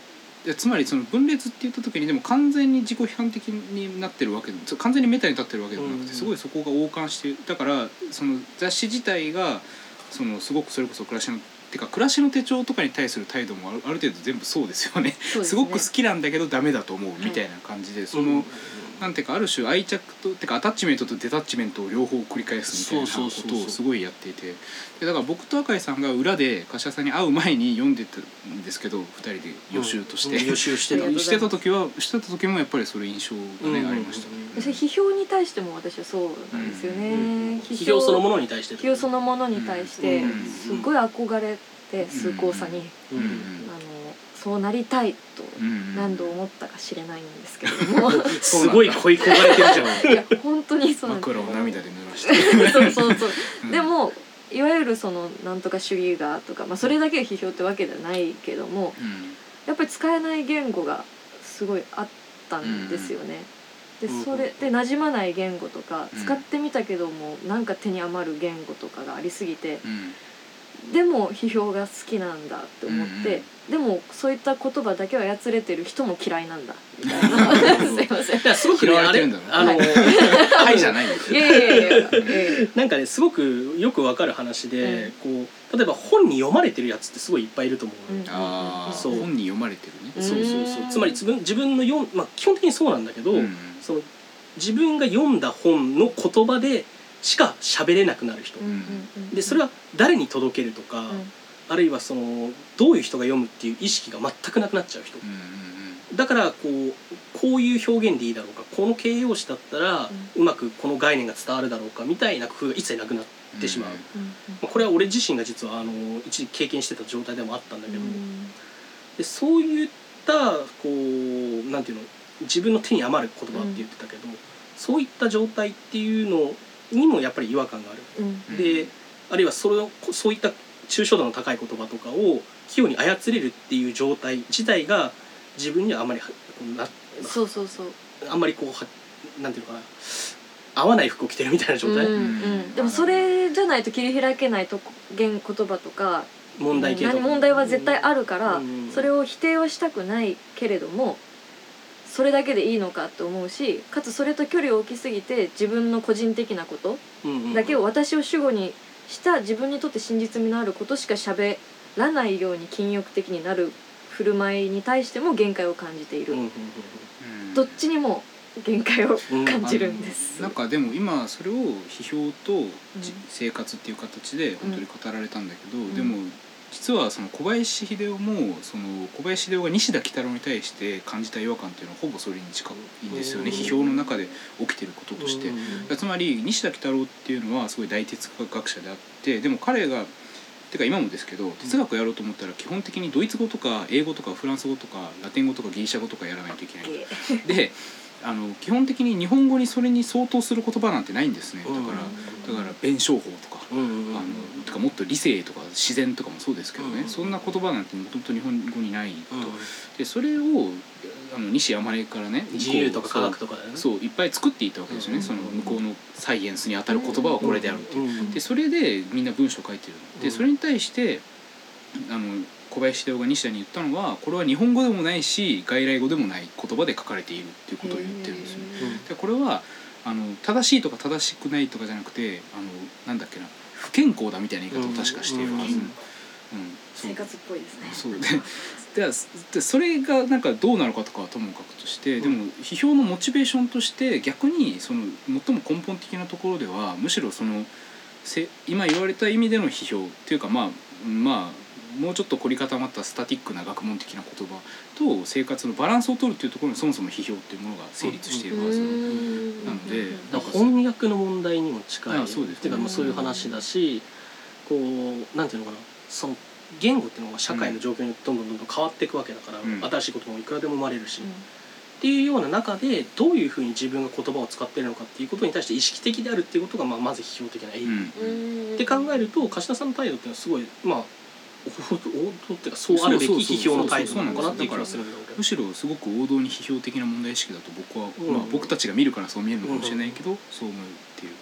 でつまりその分裂って言った時にでも完全に自己批判的になってるわけでも完全にメタに立ってるわけでもなくてうん。すごいそこが横貫してだからその雑誌自体がそのすごくそれこそ暮らしのてか暮らしの手帳とかに対する態度もある程度全部そうですよね。すね。すごく好きなんだけどダメだと思うみたいな感じでその、なんていうかある種愛着とてかアタッチメントとデタッチメントを両方繰り返すみたいなこそうそうそうそう。とをすごいやっていて。でだから僕と赤井さんが裏で柏さんに会う前に読んでたんですけど2人で予習として、うん予習してた。してた時はしてた時もやっぱりそれ印象がね、うんありました、それ批評に対しても私はそうなんですよね、うん批評そのものに対して。批評そのものに対してうんすごい憧れて崇高さに、うんうん。あのそうなりたいとうん何度思ったか知れないんですけれども。すごい恋焦がれてるじゃん。いや本当にそうなんです。枕を涙で濡らして、そうそうそうう。ん。でもいわゆるそのなんとか主義がとか、まあ、それだけが批評ってわけではないけどもうん。やっぱり使えない言語がすごいあったんですよね。でうんそれで馴染まない言語とかうん。使ってみたけどもなんか手に余る言語とかがありすぎてうん。でも批評が好きなんだって思ってでもそういった言葉だけを操れてる人も嫌いなんだ。みたいなすいません。いやすごくね嫌わあれれてるんだあの、はじゃないよ。いやいやいやいやいや。なんかねすごくよくわかる話で、こう例えば本に読まれてるやつってすごいいっぱいいると思うの、うん。ああそう。本に読まれてるね。うんそうそう。そうつまり自分自分の読んまあ基本的にそうなんだけど、うん。その自分が読んだ本の言葉でしか喋れなくなる人、でそれは誰に届けるとか、うんあるいはそのどういう人が読むっていう意識が全くなくなっちゃう人。うんうんだからこうこういう表現でいいだろうかこの形容詞だったらうまくこの概念が伝わるだろうかみたいな工夫が一切なくなってしまう。うんまあこれは俺自身が実はあの一時経験してた状態でもあったんだけど、うん。でそういったこうなんていうの自分の手に余る言葉って言ってたけど、そういった状態っていうのにもやっぱり違和感がある。であるいはそれをそういった抽象度の高い言葉とかを器用に操れるっていう状態自体が自分にはあんまりはなそうそうそう。あんまりこうはなんていうのかな。合わない服を着てるみたいな状態、うんうん、でもそれじゃないと切り開けないとこ言言葉とか問題系とか。何問題は絶対あるから、うん。それを否定はしたくないけれどもそれだけでいいのかって思うしかつそれと距離を置きすぎて自分の個人的なことうんうん。だけを私を主語にした自分にとって真実味のあることしか喋らないように禁欲的になる振る舞いに対しても限界を感じている、うんうんうんどっちにも限界をうん。感じるんです。なんかでも今それを批評とじうん。生活っていう形で本当に語られたんだけど、ん。でも実はその小林秀夫もその小林秀夫が西田喜太郎に対して感じた違和感っていうのはほぼそれに近いんですよね、うん。批評の中で起きてることとして。うん。つまり西田喜太郎っていうのはすごい大哲学者であってでも彼がてか今もですけど哲学やろうと思ったら基本的にドイツ語とか英語とかフランス語とかラテン語とかギリシャ語とかやらないといけない。であの基本的に日本語にそれに相当する言葉なんてないんですね。だから、だから弁証法とか。あのとかもっと理性とか自然とかもそうですけどね、うんそんな言葉なんてもともと日本語にないと、うん。でそれをあの西山根からね自由とか科学とかね。そういっぱい作っていったわけですよね、うんその向こうのサイエンスに当たる言葉はこれであるっていう、うん。でそれでみんな文章書いてるの。でうん。それに対してあの小林秀夫が西田に言ったのはこれは日本語でもないし外来語でもない言葉で書かれているっていうことを言ってるんですよ。でこれはあの正しいとか正しくないとかじゃなくてあのなんだっけな不健康だみたいな言い方を確かしているはず。うん。生活っぽいですね。そう。でででそれがなんかどうなのかとかはともかくとしてでも批評のモチベーションとして逆にその最も根本的なところではむしろそのせ今言われた意味での批評っていうかまあまあもうちょっと凝り固まったスタティックな学問的な言葉と生活のバランスを取るっていうところにそもそも批評っていうものが成立しているはずなので翻訳の問題にも近いあそうですっていうかまあそういう話だしこうなんていうのかなその言語っていうのは社会の状況にどんどんどんどん変わっていくわけだから、うん。新しい言葉もいくらでも生まれるし、っていうような中でどういうふうに自分が言葉を使っているのかっていうことに対して意識的であるっていうことがまあまず批評的な意義、うん。って考えると柏田さんの態度っていうのはすごいまあ王道っていうかそうあるべき批評の態度なのかなっていう気がするんだけどむしろすごく王道に批評的な問題意識だと僕は、うんまあ、僕たちが見るからそう見えるのかもしれないけど、そう思うっていう。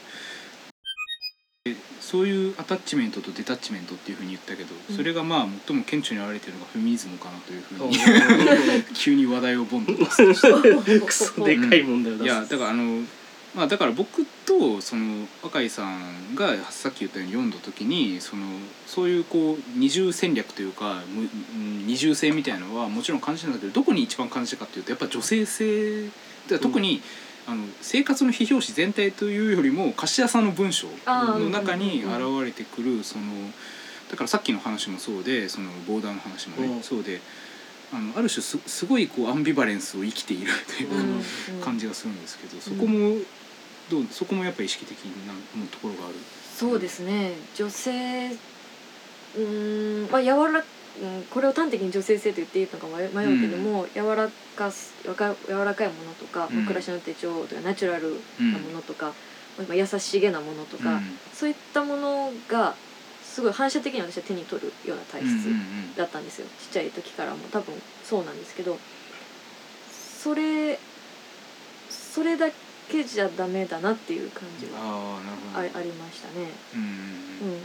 そういうアタッチメントとデタッチメントっていうふうに言ったけど、うんそれがまあ最も顕著に現れてるのがフェミニズムかなというふうに急に話題をボンと出すとしてクソでかい問題を出すいやだからあのまあだから僕とその若井さんがさっき言ったように読んだ時にそのそういうこう二重戦略というか二重性みたいなのはもちろん感じたんだけどどこに一番感じたかっていうとやっぱ女性性で特に、あの生活の批評誌全体というよりも貸家さんの文章の中に現れてくるそのだからさっきの話もそうでそのボーダーの話もね、うん。そうであのある種すすごいこうアンビバレンスを生きているというか、うん。感じがするんですけどそこもどうそこもやっぱり意識的なところがある？そうですね。女性うーんまあ柔らうんこれを端的に女性性と言っていいのか迷迷うけども、柔らかす柔らか柔らかいものとか、うん。暮らしの手帳とかナチュラルなものとか、まあ優しげなものとか、うん。そういったものがすごい反射的に私は手に取るような体質うんうんだったんですよ、ちっちゃい時からも。多分そうなんですけどそれそれだけじゃダメだなっていう感じはああ。あありましたね。うんうん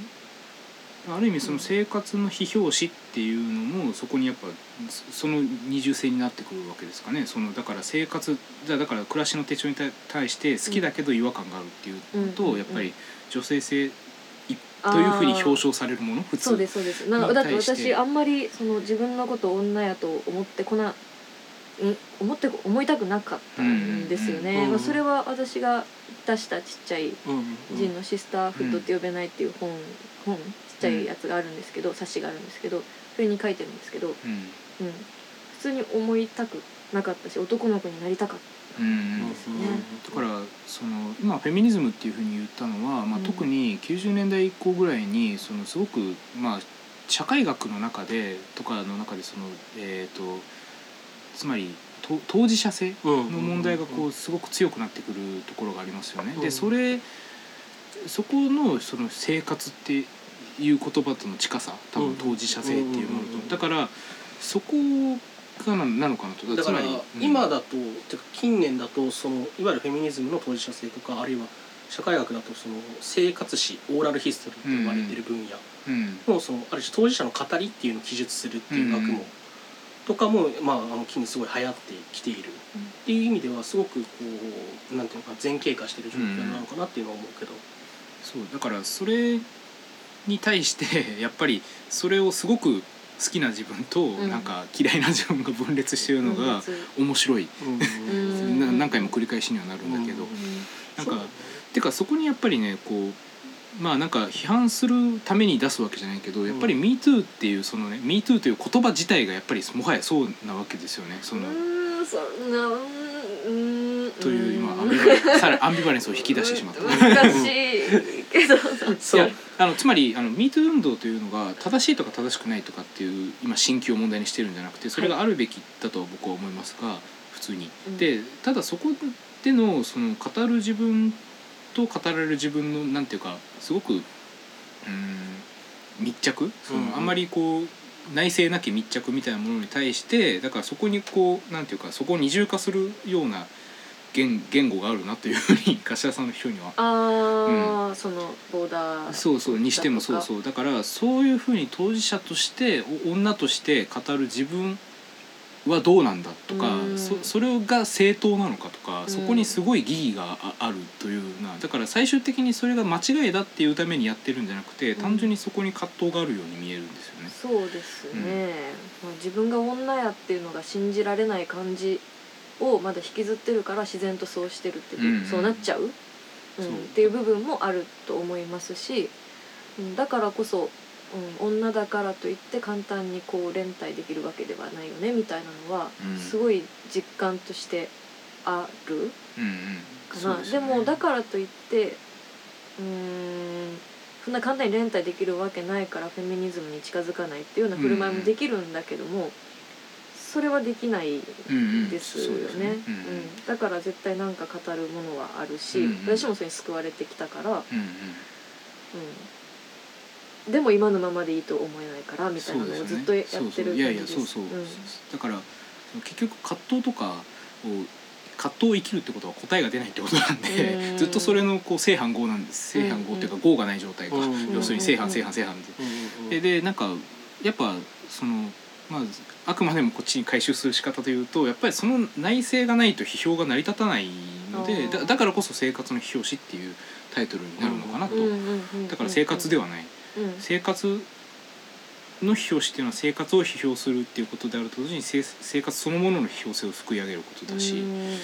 ある意味その生活の批評誌っていうのもそこにやっぱそその二重性になってくるわけですかね。そのだから生活だだから暮らしの手帳に対対して好きだけど違和感があるっていうのと、やっぱり女性性いというふうに表彰されるもの？普通。そうですそうです。なにだって私あんまりその自分のことを女やと思ってこなうん思って思いたくなかったんですよね、まあ、それは私が出したちっちゃいうんジンのシスターフッドって呼べないっていう本本ちっちゃいやつがあるんですけど冊子があるんですけどそれに書いてるんですけど、うん、うん。普通に思いたくなかったし男の子になりたかっうんですね。だからその今フェミニズムっていうふうに言ったのは、まあ、うん特に90年代以降ぐらいにそのすごくまあ社会学の中でとかの中でそのえっ、とつまりと当事者性のの問題がこうすごく強くなってくるところがありますよね。うん。でそれそこのその生活っていう言葉との近さ多分当事者性っていうものうんとだからそこがななのかなと。だからつまりうん。今だと、てか近年だとそのいわゆるフェミニズムの当事者性とかあるいは社会学だとその生活史オーラルヒストリーと呼ばれてる分野うん。のそのある種当事者の語りっていうのを記述するっていう学問。うんうんとかも、まあ、あの近年すごい流行ってきているっていう意味ではすごくこうなんていうのか前傾化してる状況なのかなっていうのは思うけど。そうだからそれに対して やっぱりそれをすごく好きな自分とんなんか嫌いな自分が分裂してるのが面白い、うん。な何回も繰り返しにはなるんだけど、うん。なんかてかそこにやっぱりねこうまあなんか批判するために出すわけじゃないけどやっぱり「MeToo」っていうそのね「MeToo」という言葉自体がやっぱりもはやそうなわけですよね。そのという今アンビバレンさらにアンビバレンスを引き出してしまった。難しいけどそういやあのつまりあの MeToo 運動というのが正しいとか正しくないとかっていう今新規を問題にしてるんじゃなくてそれがあるべきだとは僕は思いますが普通に。うんでただそこでのその語る自分と語られる自分のなんていうかすごくうーん密着？その、うん。あんまりこう内省なき密着みたいなものに対してだからそこにこうなんていうかそこを二重化するような言言語があるなというふうに柏さんの人には。ああ、そのボーダーそうそうにしてもそうそう。だからそういうふうに当事者としてお女として語る自分はどうなんだとかうん。そそれが正当なのかとかうん。そこにすごい疑義がああるというなだから最終的にそれが間違いだっていうためにやってるんじゃなくてうん。単純にそこに葛藤があるように見えるんですよね。そうですね、まあ、自分が女やっていうのが信じられない感じをまだ引きずってるから自然とそうしてるっていう、うんそうなっちゃう、うん、っていう部分もあると思いますし、うん、だからこそ、うん、女だからといって簡単にこう連帯できるわけではないよねみたいなのはうん。すごい実感としてあるうんうん。かな、そうすよね。でもだからといってうーんそんな簡単に連帯できるわけないからフェミニズムに近づかないっていうような振る舞いもできるんだけども、それはできないですよね、うんうん。だから絶対なんか語るものはあるし、私もそれに救われてきたから、うん、うん。うんでも今のままでいいと思えないからみたいなのをずっとやってるそうそう。いやいや感じですそう。そう、だから結局葛藤とかを葛藤を生きるってことは答えが出ないってことなんで、うん。ずっとそれのこう正反合なんです。正反合っていうか合がない状態か、うん。要するに正反正反正反で。ででなんかやっぱそのまああくまでもこっちに回収する仕方というとやっぱりその内政がないと批評が成り立たないのでだだからこそ「生活の批評史」っていうタイトルになるのかなと、うんうんうんうん。だから生活ではないうん。生活の批評史っていうのは生活を批評するっていうことであると同時に生生活そのものの批評性をすくい上げることだし、うんうんうん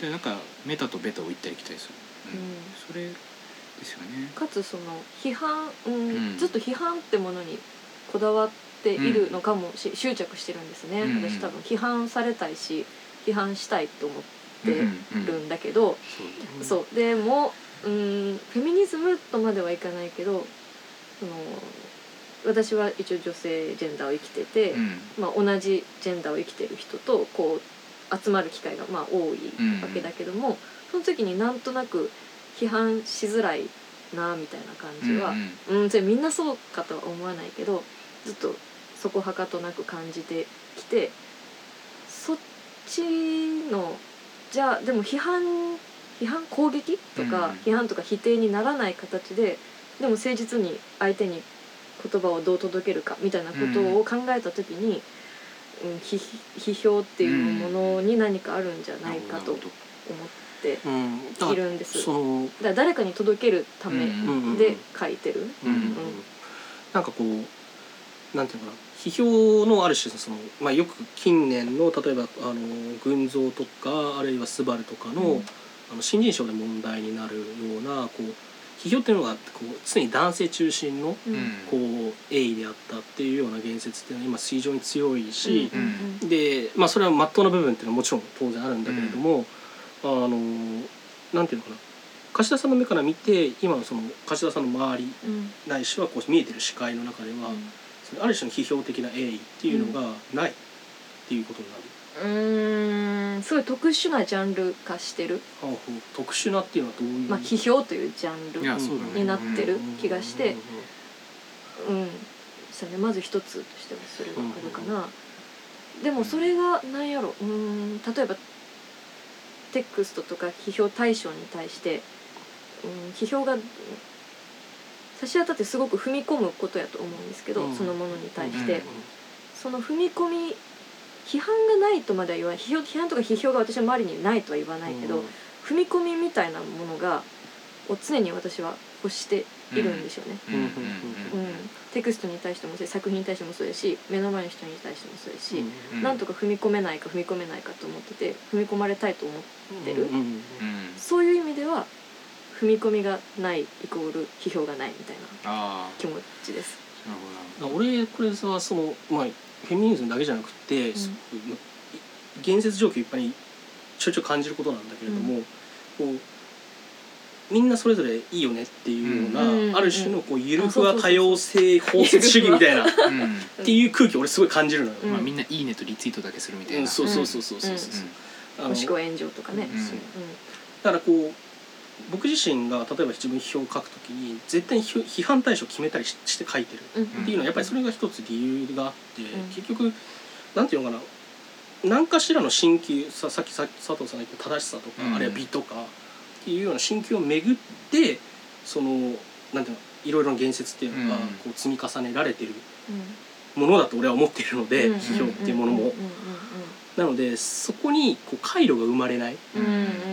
でなんかメタとベタを行ったり来たりする、うん。うん。それですよね。かつその批判、うんうん。ずっと批判ってものにこだわっているのかもし、執着してるんですね、うん私多分批判されたいし批判したいと思ってうんるんだけど、そうそう。でもうんフェミニズムとまではいかないけどその私は一応女性ジェンダーを生きてて、うん。まあ、同じジェンダーを生きてる人とこう集まる機会がまあ多いわけだけども、その時になんとなく批判しづらいなみたいな感じは、うん。うん、それみんなそうかとは思わないけどずっとそこはかとなく感じてきてそっちのじゃあでも批判批判攻撃とか、うん。批判とか否定にならない形ででも誠実に相手に言葉をどう届けるかみたいなことを考えた時に、うん、批批評っていうものに何かあるんじゃないかと思っているんです。そのだから誰かに届けるためうんで書いてる。うんうん。うん。なんかこうなんていうのかな。批評のある種その、まあ、よく近年の例えばあの群像とかあるいは「スバルとかの,、うん。あの新人賞で問題になるようなこう批評っていうのがこう常に男性中心のうん。こう鋭意であったっていうような言説っていうのは今非常に強いし、うんでまあそれは真っ当な部分っていうのはもちろん当然あるんだけれども、あのなんていうのかな。柏田さんの目から見て今のその柏田さんの周りうん。ないしはこう見えてる視界の中では、ある種の批評的な鋭意っていうのがないっていうことになる、うんすごい特殊なジャンル化してる、特殊なっていうのはどういう、まあ、批評というジャンルいやそうだね。になってる気がして。うんうんそうねまず一つとしてはそれがあるかな、でもそれが何やろ。うん例えばテクストとか批評対象に対して、うん、批評が差し当たってすごく踏み込むことやと思うんですけど、うん。そのものに対して、うん。その踏み込み批判がないとまでは言わない。批評批判とか批評が私は周りにないとは言わないけど、踏み込みみたいなものがを常に私は欲しているんですよね。うん。うん。うん。うん。テクストに対してもそう作品に対してもそうやし目の前の人に対してもそうやし、うん。なんとか踏み込めないか踏み込めないかと思ってて踏み込まれたいと思ってる、うん。うん。うん。そういう意味では踏み込みがないイコール批評がないみたいなあ気持ちです。あなるほど。なる俺これはそのまあフェミニズムだけじゃなくて、すごくま言説状況いっぱいにちょいちょい感じることなんだけれども、こうみんなそれぞれいいよねっていうような、うん。ある種のこうゆるあふそうそうそうそうわ多様性包摂主義みたいなっていう空気俺すごい感じるのよ。うんまあみんないいねとリツイートだけするみたいな。うんそうそうそうそうそうう。ん。そうあのもしくは炎上とかね。うん。そう。だからこう僕自身が例えば自分批評を書くときに絶対に批批判対象を決めたりしして書いてる。うん。っていうのはやっぱりそれが一つ理由があって、ん。結局なんていうのかな何かしらの新旧ささっきさ佐藤さんが言った正しさとか、うん。あるいは美とかっていうような新旧をめぐってそのなんていうのいろいろな言説っていうのがうん。こう積み重ねられてるうん。ものだと俺は思っているので、うん。批評っていうものも、なのでそこにこう回路が生まれないっ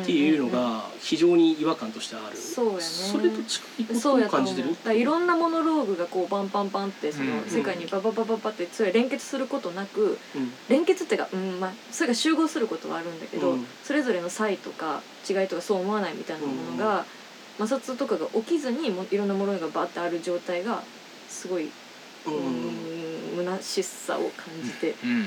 ていうのが非常に違和感としてある、そうやね。それと近いことを感じてる。だいろんなモノローグがこうバンパンパンってそのうん世界にバババババってそれ連結することなくうん。連結っていうか、うんまあ、それが集合することはあるんだけど、うん。それぞれの差異とか違いとかそう思わないみたいなものが、摩擦とかが起きずにもいろんなものがバーってある状態がすごい、うん。うん虚しさを感じて。うんうん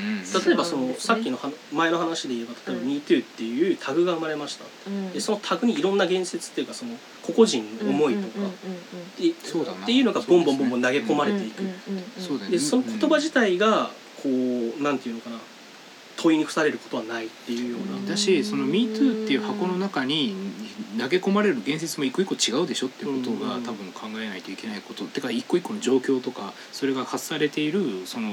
例えばそのね。さっきのは前の話で言えば例えば「うん。MeToo」っていうタグが生まれました、うん。でそのタグにいろんな言説っていうかその個々人の思いとか。っていうのがボンボンボンボン投げ込まれていく。そねでその言葉自体がこうなんていうのかな問いに付されることはないっていうような、うんだしその「MeToo」っていう箱の中に投げ込まれる言説も一個一個違うでしょっていうことがうん。多分考えないといけないこと。てか一個一個の状況とかそれが発されているその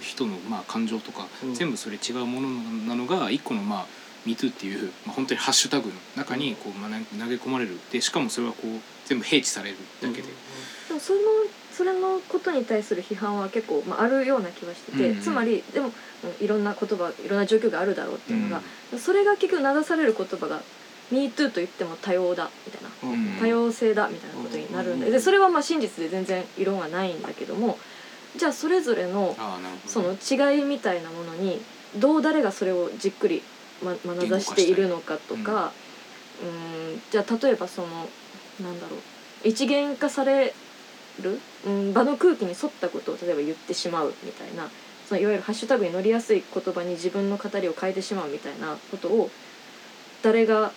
人のまあ感情とかうん。全部それ違うものなのが一個のまあ「MeToo」っていう、まあ、本当にハッシュタグの中にこう、まあ、投げ込まれる。でしかもそれはこう全部併記されるだけで。でもそのそれのことに対する批判は結構、まあ、あるような気はしてて、うんうん。つまりでもうんいろんな言葉いろんな状況があるだろうっていうのが、それが結局名指される言葉が「MeToo」と言っても多様だみたいな。うん。うん多様性だみたいなことになるんでうん。でそれはまあ真実で全然異論はないんだけどもじゃあそれぞれのその違いみたいなものにどう誰がそれをじっくりま眼差しているのかとかうんじゃあ例えばそのなんだろう一元化される、うん、場の空気に沿ったことを例えば言ってしまうみたいなそのいわゆるハッシュタグに乗りやすい言葉に自分の語りを変えてしまうみたいなことを誰があ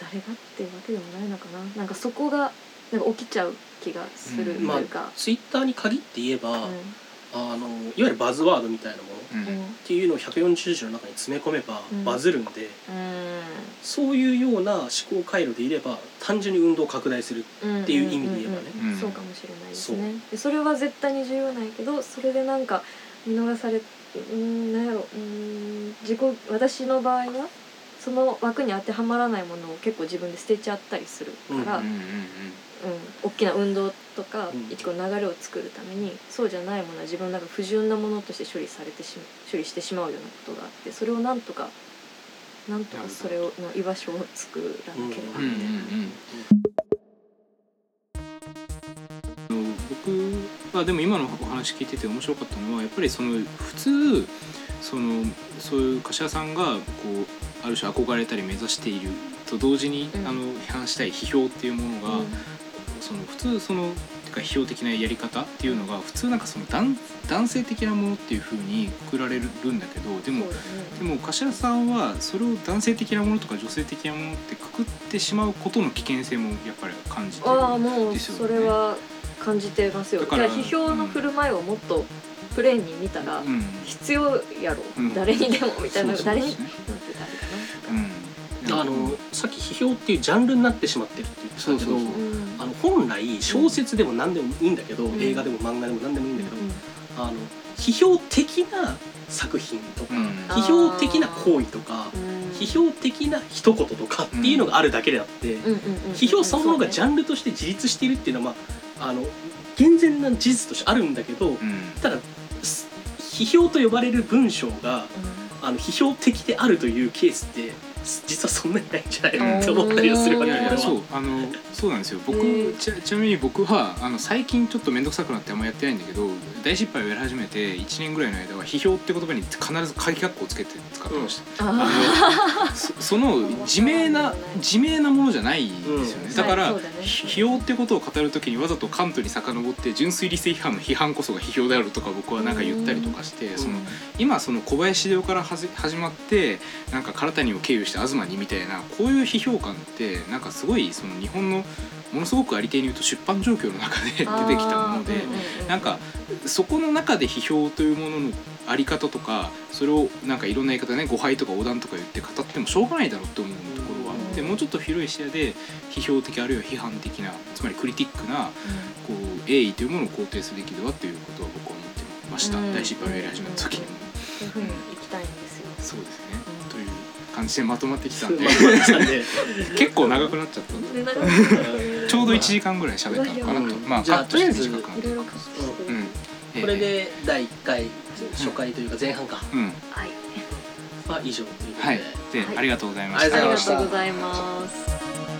誰がっていうわけでもないのかな？なんかそこがなんか起きちゃう気がするとうんいうか。ツイッターに限って言えば、うんあのいわゆるバズワードみたいなものっていうのを140字の中に詰め込めばうん。バズるんで、うん。そういうような思考回路でいれば単純に運動を拡大するっていう意味で言えばね。うんそうかもしれないですね。でそれは絶対に重要ないけどそれでなんか見逃されうんなんやろうん自己私の場合はその枠に当てはまらないものを結構自分で捨てちゃったりするから、うんんううんうん大きな運動とかうん。一個の流れを作るためにそうじゃないものは自分の中で不純なものとして処理されてしま処理してしまうようなことがあってそれをなんとかなんとかそれをの居場所を作らなければ。みたいな。僕はでも今のお話聞いてて面白かったのはやっぱりその普通そのそういう柏さん。がこうある種憧れたり目指していると同時に、うん。あの批判したい批評っていうものが、その普通そのてか批評的なやり方っていうのが普通なんかその男男性的なものっていうふうにくくられるんだけどでもね。でも柏さんはそれを男性的なものとか女性的なものってくくってしまうことの危険性もやっぱり感じてるああもうですよね。それは感じてますよ。じゃだからあ批評の振る舞いをもっとプレーンに見たらうん。必要やろ、うん。誰にでもみたいな、そうそう誰にそうん。あのさっき批評っていうジャンルになってしまってるって言ってたけどそうそうそうあの本来小説でも何でもいいんだけど、うん。映画でも漫画でも何でもいいんだけど、うんあの批評的な作品とか、うん。批評的な行為とか、うん批評的な一言とかっていうのがあるだけであって、批評そのものがジャンルとして自立しているっていうのは、まあ、あの健全な事実としてあるんだけど、うん。ただす批評と呼ばれる文章があの批評的であるというケースってす実はそんなにないんじゃないのって思ったりはするわけいやいや俺は。そうあのそうなんですよ。僕ちちなみに僕はあの最近ちょっと面倒くさくなってあんまやってないんだけど大失敗をやり始めて1年ぐらいの間は批評って言葉に必ず鍵括弧をつけて使ってました、ああのそその自明な自明なものじゃないんですよね、うん。だから、はいねひ批評ってことを語る時にわざとカントに遡って純粋理性批判の批判こそが批評であるとか僕はなんか言ったりとかして、んその今その小林秀夫から始まってなんか唐谷を経由して東にみたいなこういう批評感ってなんかすごいその日本のものすごくありていに言うと出版状況の中で出てきたもので。なんかそこの中で批評というもののあり方とかそれをなんかいろんな言い方ね誤配とか横断とか言って語ってもしょうがないだろうって思うところはあってうんもうちょっと広い視野で批評的あるいは批判的なつまりクリティックなこう栄意というものを肯定すべきではということは僕は思ってました。うん。大失敗をやり始めた時にも。そういうふうに行きたいんですよ。そうですね感じでまとまってきたんで。結構長くなっちゃった。ちょうど1時間ぐらい喋ったのかなと。うん。まあじゃあカットしてとりあえずうん。これで第1回初回というか前半か。うん。はい。は以上ということで、はい。ではい。ありがとうございました。ありががとうございましたとうございます。